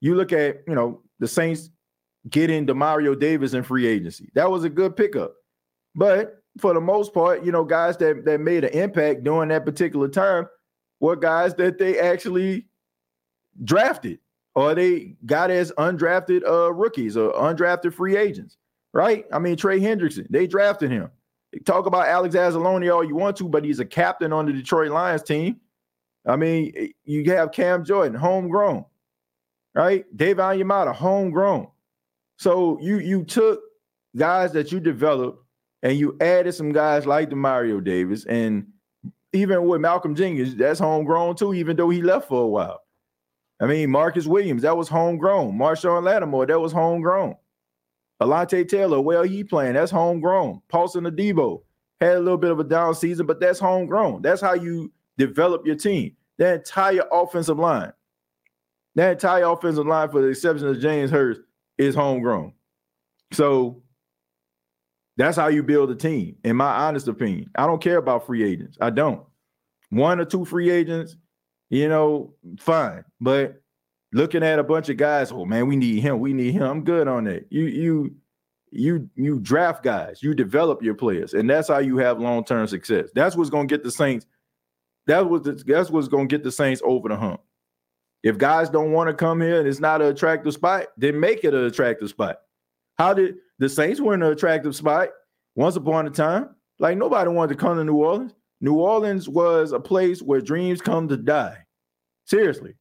S1: you look at, you know, the Saints getting Demario Davis in free agency. That was a good pickup. But for the most part, you know, guys that that made an impact during that particular time were guys that they actually drafted or they got as undrafted uh, rookies or undrafted free agents, right? I mean, Trey Hendrickson, they drafted him. Talk about Alex Anzalone all you want to, but he's a captain on the Detroit Lions team. I mean, you have Cam Jordan, homegrown, right? Dave Onyemata, homegrown. So you you took guys that you developed and you added some guys like Demario Davis and even with Malcolm Jenkins, that's homegrown too, even though he left for a while. I mean, Marcus Williams, that was homegrown. Marshon Lattimore, that was homegrown. Alontae Taylor, well, he playing. That's homegrown. Paulson Adebo had a little bit of a down season, but that's homegrown. That's how you develop your team. That entire offensive line, that entire offensive line, for the exception of James Hurst, is homegrown. So that's how you build a team, in my honest opinion. I don't care about free agents. I don't. One or two free agents, you know, fine. But looking at a bunch of guys, oh man, we need him, we need him. I'm good on that. You you you you draft guys, you develop your players, and that's how you have long-term success. That's what's gonna get the Saints. That was that's what's gonna get the Saints over the hump. If guys don't want to come here and it's not an attractive spot, then make it an attractive spot. How did the Saints were in an attractive spot once upon a time? Like nobody wanted to come to New Orleans. New Orleans was a place where dreams come to die. Seriously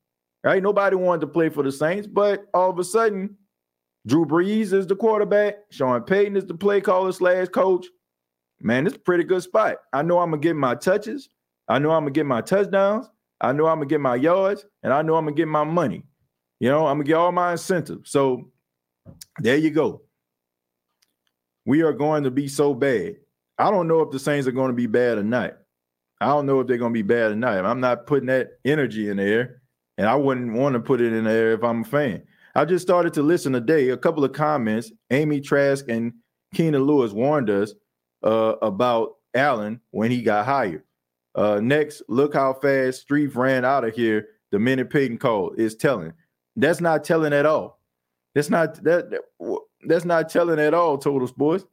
S1: right? Nobody wanted to play for the Saints, but all of a sudden, Drew Brees is the quarterback. Sean Payton is the play caller slash coach. Man, it's a pretty good spot. I know I'm gonna get my touches. I know I'm gonna get my touchdowns. I know I'm gonna get my yards, and I know I'm gonna get my money. You know, I'm gonna get all my incentives. So there you go. We are going to be so bad. I don't know if the Saints are going to be bad or not. I don't know if they're going to be bad or not. I'm not putting that energy in there. And I wouldn't want to put it in there if I'm a fan. I just started to listen today. A couple of comments. Amy Trask and Keenan Lewis warned us uh, about Allen when he got hired. Uh, next, look how fast Strief ran out of here the minute Payton called. Is telling. That's not telling at all. That's not that, that that's not telling at all, total sports.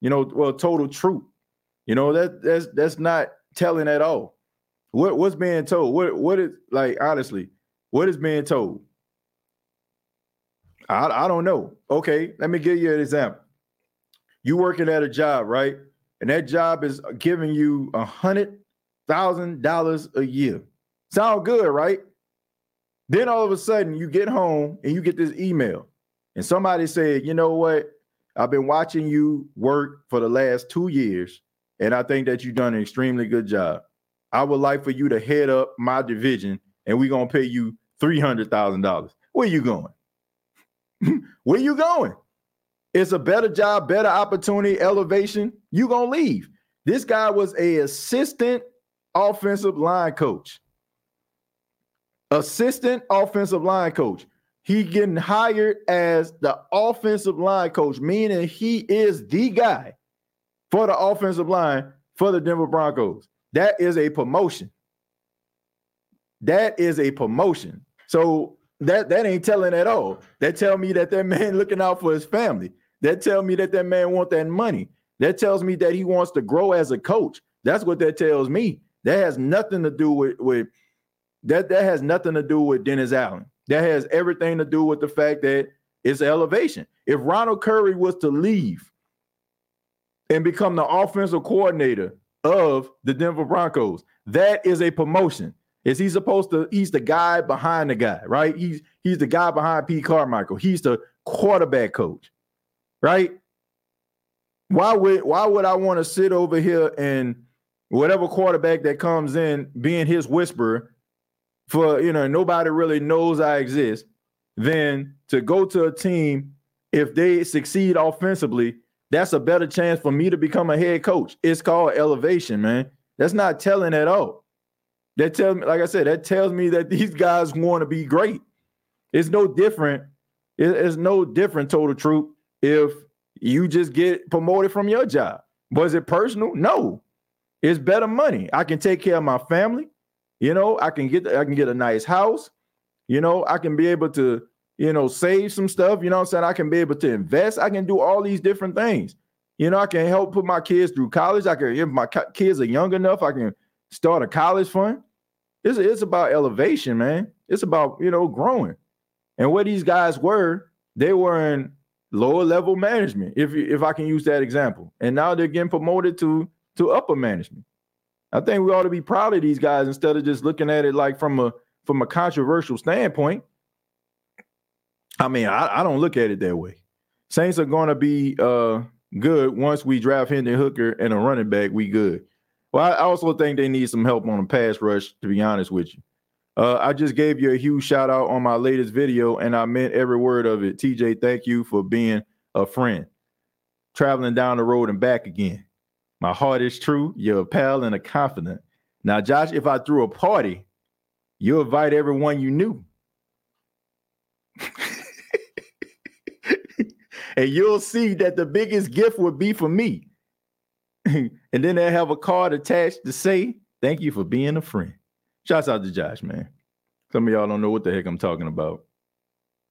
S1: You know, well, total truth. You know, that that's that's not telling at all. What what's being told? What what is like honestly, what is being told? I, I don't know. Okay, let me give you an example. You working at a job, right? And that job is giving you a hundred thousand dollars a year. Sound good, right? Then all of a sudden you get home and you get this email, and somebody said, you know what? I've been watching you work for the last two years, and I think that you've done an extremely good job. I would like for you to head up my division, and we're gonna pay you three hundred thousand dollars. Where you going? Where you going? it's a better job, better opportunity, elevation, you gonna leave. This guy was a assistant offensive line coach. Assistant offensive line coach. He getting hired as the offensive line coach, meaning he is the guy for the offensive line for the Denver Broncos. That is a promotion. That is a promotion. So that that ain't telling at all. That tell me that that man looking out for his family. That tell me that that man want that money. That tells me that he wants to grow as a coach. That's what that tells me. That has nothing to do with with that. That has nothing to do with Dennis Allen. That has everything to do with the fact that it's elevation. If Ronald Curry was to leave and become the offensive coordinator of the Denver Broncos, that is a promotion. Is he supposed to? He's the guy behind the guy, right? He's he's the guy behind Pete Carmichael. He's the quarterback coach, right? Why would why would I want to sit over here and whatever quarterback that comes in being his whisperer for you know nobody really knows I exist, then to go to a team if they succeed offensively, that's a better chance for me to become a head coach. It's called elevation, man. That's not telling at all. That tells me, like I said, that tells me that these guys want to be great. It's no different. It's no different, total truth, if you just get promoted from your job. Was it personal? No. It's better money. I can take care of my family. You know, I can get I can get a nice house. You know, I can be able to, you know, save some stuff. You know what I'm saying? I can be able to invest. I can do all these different things. You know, I can help put my kids through college. I can, if my kids are young enough, I can start a college fund. It's, it's about elevation, man. It's about, you know, growing. And where these guys were, they were in lower level management, if if I can use that example. And now they're getting promoted to to upper management. I think we ought to be proud of these guys instead of just looking at it like from a from a controversial standpoint. I mean, I, I don't look at it that way. Saints are going to be uh, good once we draft Hendon Hooker and a running back. We good. Well, I also think they need some help on the pass rush, to be honest with you. Uh, I just gave you a huge shout out on my latest video, and I meant every word of it. TJ, thank you for being a friend. Traveling down the road and back again. My heart is true. You're a pal and a confidant. Now, Josh, if I threw a party, you invite everyone you knew. and you'll see that the biggest gift would be for me. and then they have a card attached to say, Thank you for being a friend. Shouts out to Josh, man. Some of y'all don't know what the heck I'm talking about.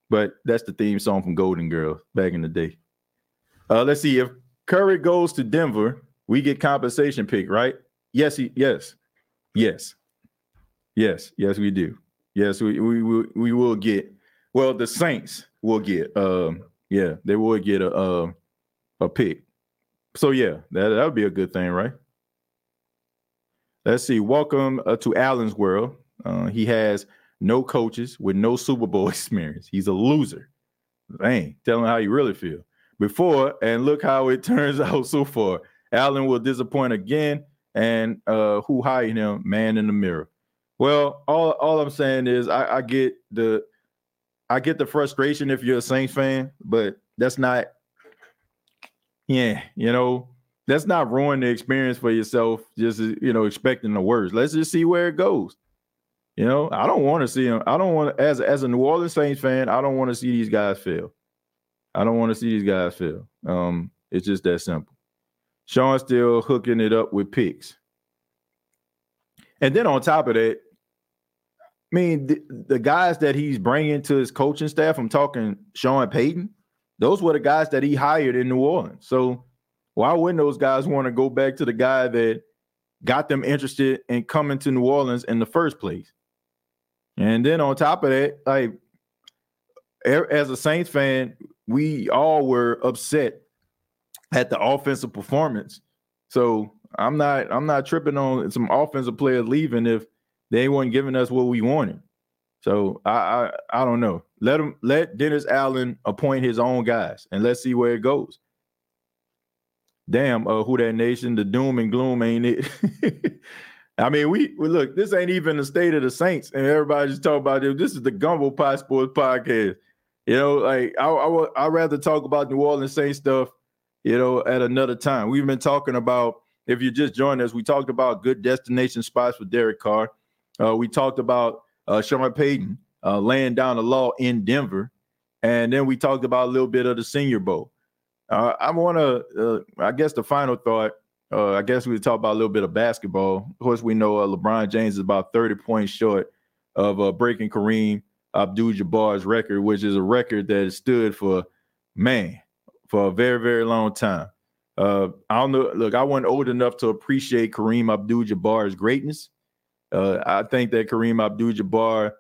S1: But that's the theme song from Golden Girls back in the day. Uh, let's see. If Curry goes to Denver, we get compensation pick, right? Yes, yes, yes, yes, yes, we do. Yes, we we we, we will get. Well, the Saints will get. Um, yeah, they will get a a, a pick. So yeah, that that would be a good thing, right? Let's see. Welcome uh, to Allen's world. Uh, he has no coaches with no Super Bowl experience. He's a loser. Dang, tell him how you really feel. Before and look how it turns out so far. Allen will disappoint again, and uh, who hired him? Man in the mirror. Well, all all I'm saying is I, I get the I get the frustration if you're a Saints fan, but that's not yeah, you know, let's not ruin the experience for yourself. Just you know, expecting the worst. Let's just see where it goes. You know, I don't want to see them. I don't want as as a New Orleans Saints fan. I don't want to see these guys fail. I don't want to see these guys fail. Um, it's just that simple. Sean still hooking it up with picks. And then on top of that, I mean, the, the, guys that he's bringing to his coaching staff, I'm talking Sean Payton, those were the guys that he hired in New Orleans. So why wouldn't those guys want to go back to the guy that got them interested in coming to New Orleans in the first place? And then on top of that, like as a Saints fan, we all were upset at the offensive performance. So I'm not I'm not tripping on some offensive players leaving if they weren't giving us what we wanted. So I, I I don't know. Let him let Dennis Allen appoint his own guys and let's see where it goes. Damn, uh, who that nation? The doom and gloom ain't it? I mean, we, we, look. This ain't even the state of the Saints, and everybody just talk about it. This is the Gumbo Pot Sports podcast. You know, like I, I I'd rather talk about New Orleans Saints stuff, you know, at another time. We've been talking about if you just joined us, we talked about good destination spots for Derek Carr. Uh, we talked about uh, Sean Payton uh, laying down the law in Denver, and then we talked about a little bit of the Senior Bowl. Uh, I want to, uh, I guess, the final thought. Uh, I guess we talk about a little bit of basketball. Of course, we know uh, LeBron James is about 30 points short of breaking Kareem Abdul-Jabbar's record, which is a record that stood for man for a very, very long time. Uh, I don't know. Look, I wasn't old enough to appreciate Kareem Abdul-Jabbar's greatness. Uh, I think that Kareem Abdul-Jabbar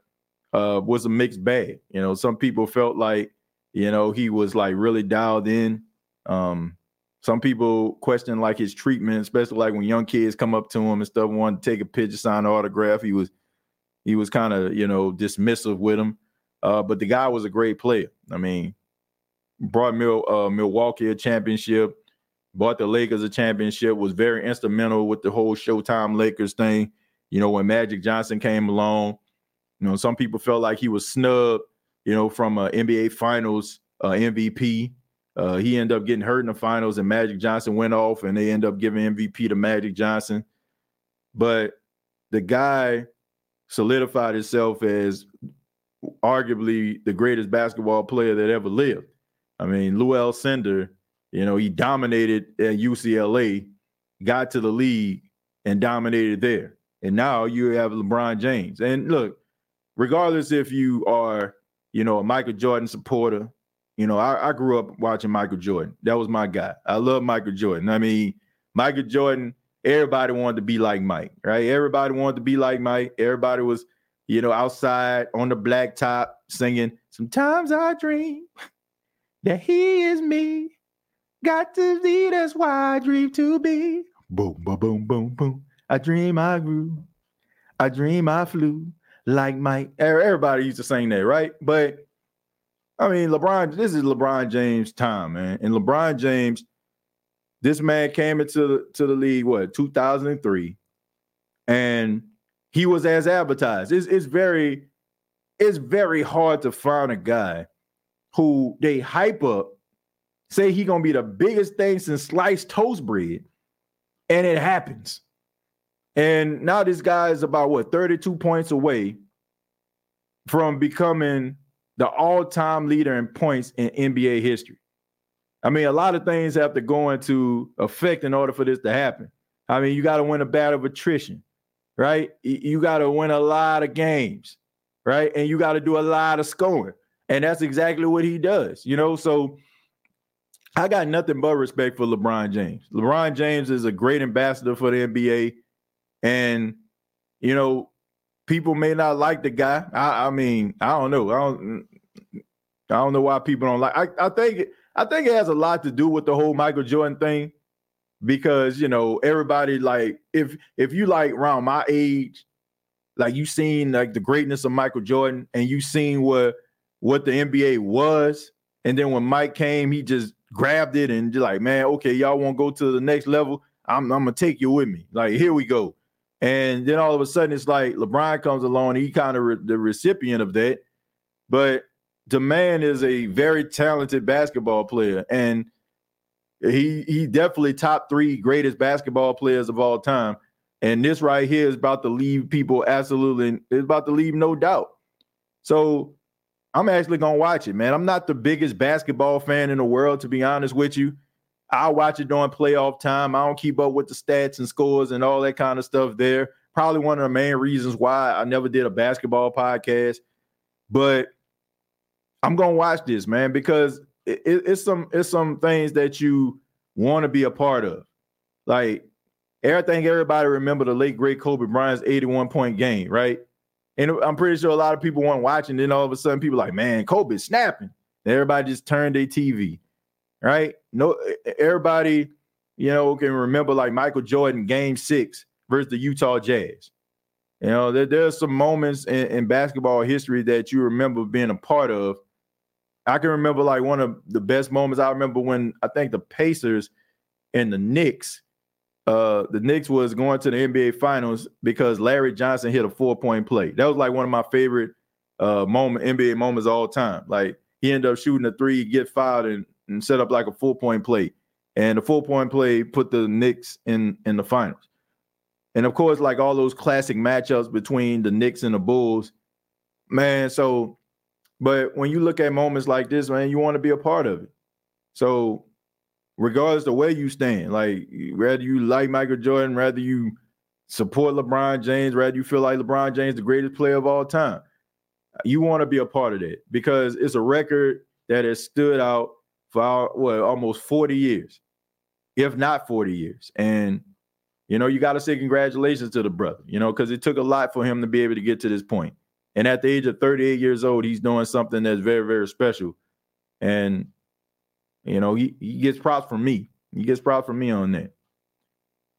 S1: uh, was a mixed bag. You know, some people felt like, you know, he was like really dialed in. Um, some people question like his treatment, especially like when young kids come up to him and stuff, want to take a picture, sign an autograph. He was he was kind of you know dismissive with him, uh, but the guy was a great player. I mean, brought Mil, uh, Milwaukee a championship, brought the Lakers a championship, was very instrumental with the whole Showtime Lakers thing. You know, when Magic Johnson came along, you know, some people felt like he was snubbed, you know, from a NBA Finals uh, MVP. Uh, he ended up getting hurt in the finals, and Magic Johnson went off, and they end up giving MVP to Magic Johnson. But the guy solidified himself as arguably the greatest basketball player that ever lived. I mean, Lou Alcindor, you know, he dominated at UCLA, got to the league and dominated there. And now you have LeBron James. And look, regardless if you are, you know, a Michael Jordan supporter, you know, I, I grew up watching Michael Jordan. That was my guy. I love Michael Jordan. I mean, Michael Jordan, everybody wanted to be like Mike, right? Everybody wanted to be like Mike. Everybody was, you know, outside on the blacktop singing, Sometimes I dream that he is me. Got to be, that's why I dream to be. Boom, boom, boom, boom, boom. I dream I grew. I dream I flew like Mike. Er, everybody used to sing that, right? But I mean, LeBron, this is LeBron James' time, man. And LeBron James, this man came into the, to the league, what, 2003, and he was as advertised. It's, it's very, it's very hard to find a guy who they hype up, say he gonna be the biggest thing since sliced toast bread, and it happens. And now this guy is about what 32 points away from becoming the all-time leader in points in NBA history. I mean, a lot of things have to go into effect in order for this to happen. I mean, you got to win a battle of attrition, right? You got to win a lot of games, right? And you got to do a lot of scoring. And that's exactly what he does, you know? So I got nothing but respect for LeBron James. LeBron James is a great ambassador for the NBA. And, you know, people may not like the guy. I, I mean, I don't know. I don't I don't know why people don't like I, I think I think it has a lot to do with the whole Michael Jordan thing. Because, you know, everybody like if if you like around my age, like you seen like the greatness of Michael Jordan and you seen what what the NBA was, and then when Mike came, he just grabbed it and just like, man, okay, y'all want to go to the next level? I'm, I'm gonna take you with me. Like, here we go. And then all of a sudden, it's like LeBron comes along. He kind of re- the recipient of that, but the man is a very talented basketball player, and he he definitely top three greatest basketball players of all time. And this right here is about to leave people absolutely. It's about to leave no doubt. So I'm actually gonna watch it, man. I'm not the biggest basketball fan in the world, to be honest with you. I watch it during playoff time. I don't keep up with the stats and scores and all that kind of stuff there. Probably one of the main reasons why I never did a basketball podcast. But I'm gonna watch this, man, because it, it, it's some it's some things that you want to be a part of. Like everything everybody remember the late great Kobe Bryant's 81 point game, right? And I'm pretty sure a lot of people weren't watching. Then all of a sudden, people like, man, Kobe's snapping. Everybody just turned their TV right? No, everybody, you know, can remember like Michael Jordan game six versus the Utah Jazz. You know, there, there are some moments in, in basketball history that you remember being a part of. I can remember like one of the best moments. I remember when I think the Pacers and the Knicks, uh, the Knicks was going to the NBA Finals because Larry Johnson hit a four point play. That was like one of my favorite uh moment NBA moments all time. Like he ended up shooting a three, get fouled, and, and set up like a four point play. And the four point play put the Knicks in in the finals. And of course, like all those classic matchups between the Knicks and the Bulls, man. So, but when you look at moments like this, man, you want to be a part of it. So, regardless of where you stand, like whether you like Michael Jordan, rather you support LeBron James, rather you feel like LeBron James the greatest player of all time, you want to be a part of that because it's a record that has stood out for our, almost 40 years, if not 40 years. And you know, you got to say congratulations to the brother, you know, because it took a lot for him to be able to get to this point. And at the age of 38 years old, he's doing something that's very, very special. And, you know, he, he gets props from me. He gets props from me on that.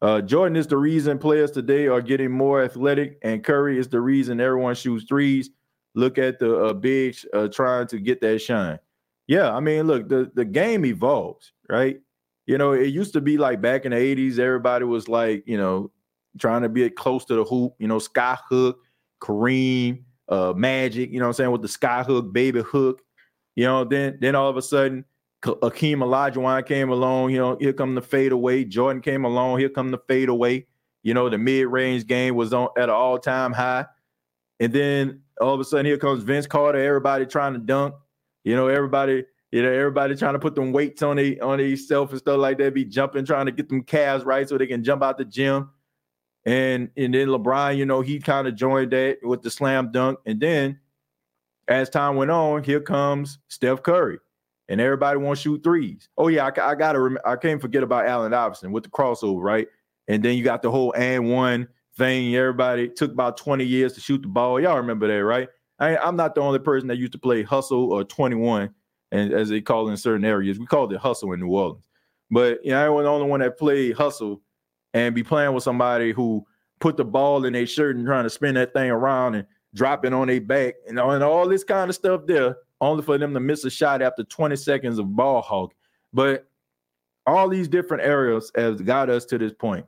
S1: Uh, Jordan is the reason players today are getting more athletic, and Curry is the reason everyone shoots threes. Look at the uh, bigs uh, trying to get that shine. Yeah, I mean, look, the, the game evolves, right? You know, it used to be like back in the 80s, everybody was like, you know, trying to be close to the hoop, you know, sky hook, Kareem, uh, Magic, you know what I'm saying, with the sky hook, baby hook. You know, then then all of a sudden, Akeem Olajuwon came along, you know, here come the fade away. Jordan came along, here come the fade away. You know, the mid-range game was on at an all-time high. And then all of a sudden, here comes Vince Carter, everybody trying to dunk. You know, everybody you know, everybody trying to put them weights on they on themselves and stuff like that, be jumping, trying to get them calves right so they can jump out the gym. And and then LeBron, you know, he kind of joined that with the slam dunk. And then as time went on, here comes Steph Curry, and everybody wants to shoot threes. Oh yeah, I, I gotta rem- I can't forget about Allen Iverson with the crossover, right? And then you got the whole and one thing. Everybody took about 20 years to shoot the ball. Y'all remember that, right? I, I'm not the only person that used to play hustle or 21 and as they call it in certain areas. We called it hustle in New Orleans. But you know, I was the only one that played hustle and be playing with somebody who put the ball in their shirt and trying to spin that thing around and drop it on their back and, and all this kind of stuff there, only for them to miss a shot after 20 seconds of ball hog. But all these different areas has got us to this point.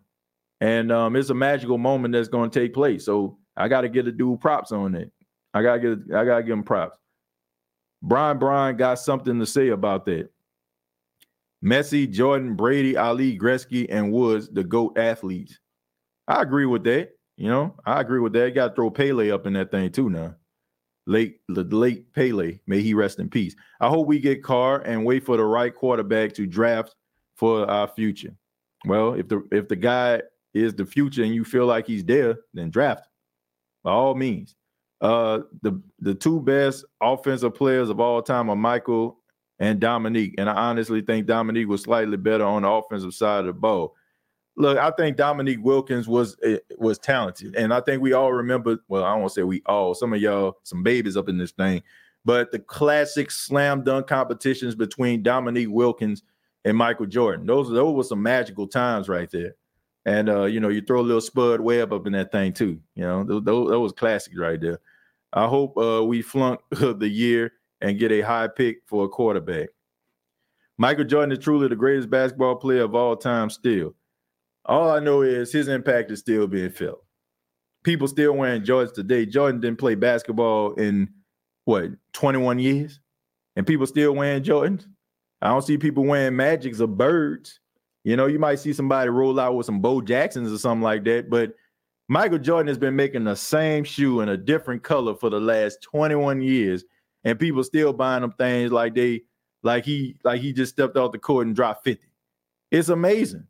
S1: And um, it's a magical moment that's going to take place. So I got to get a dude props on it. I gotta get I gotta give him props. Brian Brian got something to say about that. Messi, Jordan, Brady, Ali, Gretzky, and Woods, the GOAT athletes. I agree with that. You know, I agree with that. You got to throw Pele up in that thing too now. Late, the late Pele, may he rest in peace. I hope we get Carr and wait for the right quarterback to draft for our future. Well, if the if the guy is the future and you feel like he's there, then draft by all means. Uh, the the two best offensive players of all time are Michael and Dominique, and I honestly think Dominique was slightly better on the offensive side of the ball. Look, I think Dominique Wilkins was eh, was talented, and I think we all remember. Well, I to say we all. Some of y'all, some babies up in this thing, but the classic slam dunk competitions between Dominique Wilkins and Michael Jordan. Those those were some magical times right there. And uh, you know, you throw a little Spud Webb up in that thing too. You know, those, those was classics right there. I hope uh, we flunk the year and get a high pick for a quarterback. Michael Jordan is truly the greatest basketball player of all time, still. All I know is his impact is still being felt. People still wearing Jordans today. Jordan didn't play basketball in what, 21 years? And people still wearing Jordans? I don't see people wearing magics or birds. You know, you might see somebody roll out with some Bo Jacksons or something like that, but Michael Jordan has been making the same shoe in a different color for the last 21 years, and people still buying them things like they like he like he just stepped off the court and dropped 50. It's amazing.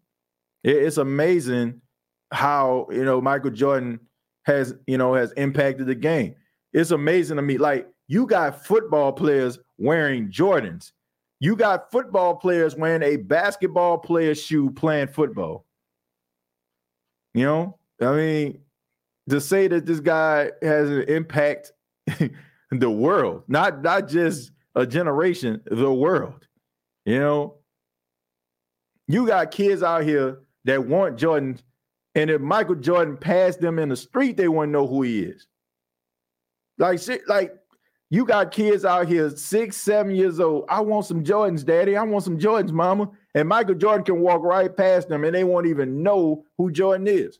S1: It's amazing how you know Michael Jordan has you know has impacted the game. It's amazing to me. Like you got football players wearing Jordans. You got football players wearing a basketball player's shoe playing football. You know, I mean, to say that this guy has an impact the world, not not just a generation, the world. You know, you got kids out here that want Jordan, and if Michael Jordan passed them in the street, they wouldn't know who he is. Like, like you got kids out here, six, seven years old. I want some Jordans, daddy. I want some Jordans, mama. And Michael Jordan can walk right past them and they won't even know who Jordan is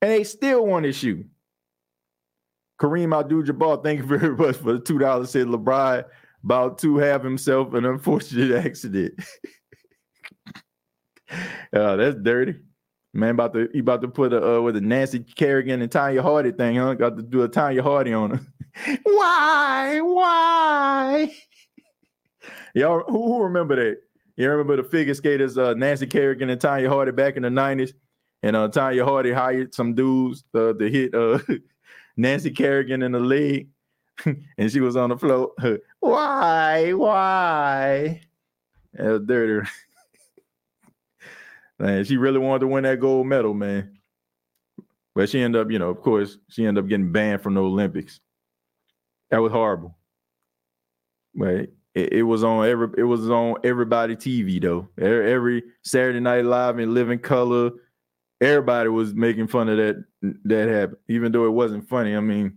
S1: and they still want to shoot. Kareem Abdul-Jabbar, thank you very much for the two dollars. Said LeBron about to have himself an unfortunate accident. Uh, that's dirty. Man, about to he about to put a uh, with a Nancy Kerrigan and Tonya Hardy thing, huh? Got to do a Tonya Hardy on her. why? Why? Y'all who, who remember that? You remember the figure skaters, uh, Nancy Kerrigan and Tonya Hardy back in the 90s? And uh, Tonya Harding hired some dudes uh, to hit uh, Nancy Kerrigan in the leg. and she was on the floor. why? Why? That was dirty. Man, she really wanted to win that gold medal, man. But she ended up, you know, of course, she ended up getting banned from the Olympics. That was horrible. But it, it was on every it was on everybody TV though. Every Saturday Night Live and Living Color, everybody was making fun of that that happened, even though it wasn't funny. I mean,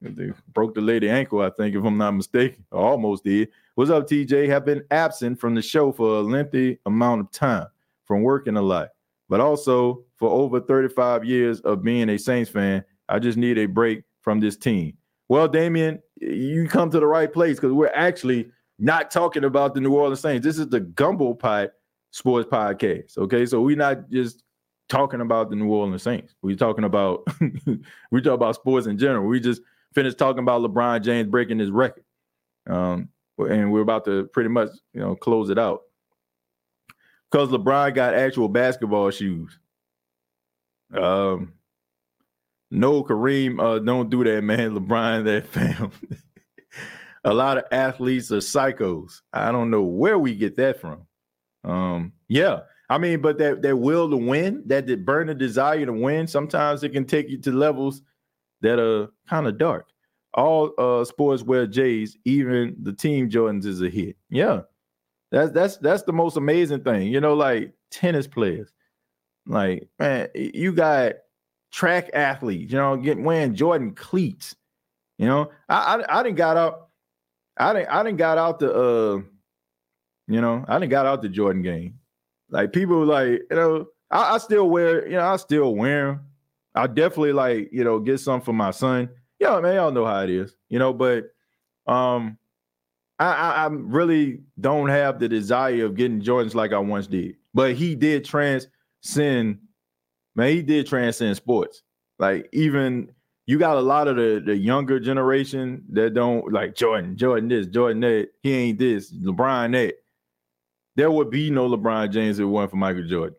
S1: they broke the lady ankle, I think, if I'm not mistaken, almost did. What's up, TJ? Have been absent from the show for a lengthy amount of time from working a lot, but also for over 35 years of being a Saints fan. I just need a break from this team. Well, Damien, you come to the right place because we're actually not talking about the New Orleans Saints. This is the Gumbo Pot Sports Podcast. Okay, so we're not just talking about the New Orleans Saints. We're talking about we talk about sports in general. We just finished talking about LeBron James breaking his record, um, and we're about to pretty much you know close it out because LeBron got actual basketball shoes. Um, no, Kareem, uh, don't do that, man. LeBron, that fam. a lot of athletes are psychos. I don't know where we get that from. Um, yeah, I mean, but that that will to win, that, the desire to win, sometimes it can take you to levels that are kind of dark. All uh sportswear J's, even the team Jordans is a hit. Yeah. That's that's that's the most amazing thing. You know, like tennis players. Like, man, you got track athletes, you know, getting wearing Jordan cleats. You know, I I, I didn't got out, I didn't I didn't got out the uh, you know, I didn't got out the Jordan game. Like people like, you know, I, I still wear, you know, I still wear them. I definitely like, you know, get some for my son. Yeah, man, y'all know how it is, you know, but um I, I, I really don't have the desire of getting Jordans like I once did. But he did transcend man, he did transcend sports. Like even you got a lot of the, the younger generation that don't like Jordan, Jordan this, Jordan that. He ain't this, LeBron that. There would be no LeBron James if it wasn't for Michael Jordan.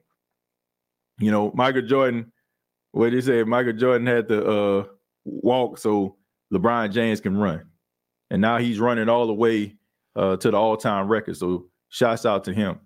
S1: You know, Michael Jordan, what they say, Michael Jordan had to uh, walk so LeBron James can run. And now he's running all the way uh, to the all-time record. So shouts out to him.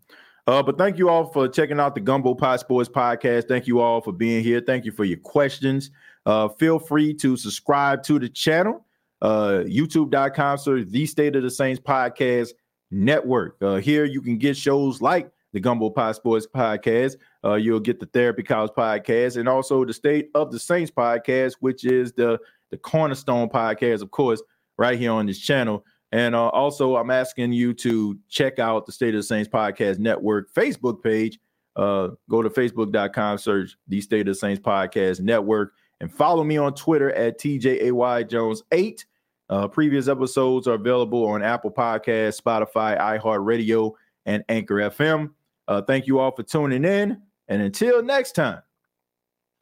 S1: Uh, but thank you all for checking out the Gumbo Pot Sports Podcast. Thank you all for being here. Thank you for your questions. Uh, feel free to subscribe to the channel, uh, youtube.com, so the State of the Saints Podcast Network. Uh, here you can get shows like the Gumbo Pot Sports Podcast. Uh, you'll get the Therapy Couch Podcast and also the State of the Saints Podcast, which is the, the cornerstone podcast, of course, right here on this channel. And uh, also, I'm asking you to check out the State of the Saints Podcast Network Facebook page. Uh, go to facebook.com, search the State of the Saints Podcast Network, and follow me on Twitter at TJAY Jones 8. Uh, previous episodes are available on Apple Podcasts, Spotify, iHeartRadio, and Anchor FM. Uh, thank you all for tuning in. And until next time,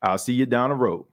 S1: I'll see you down the road.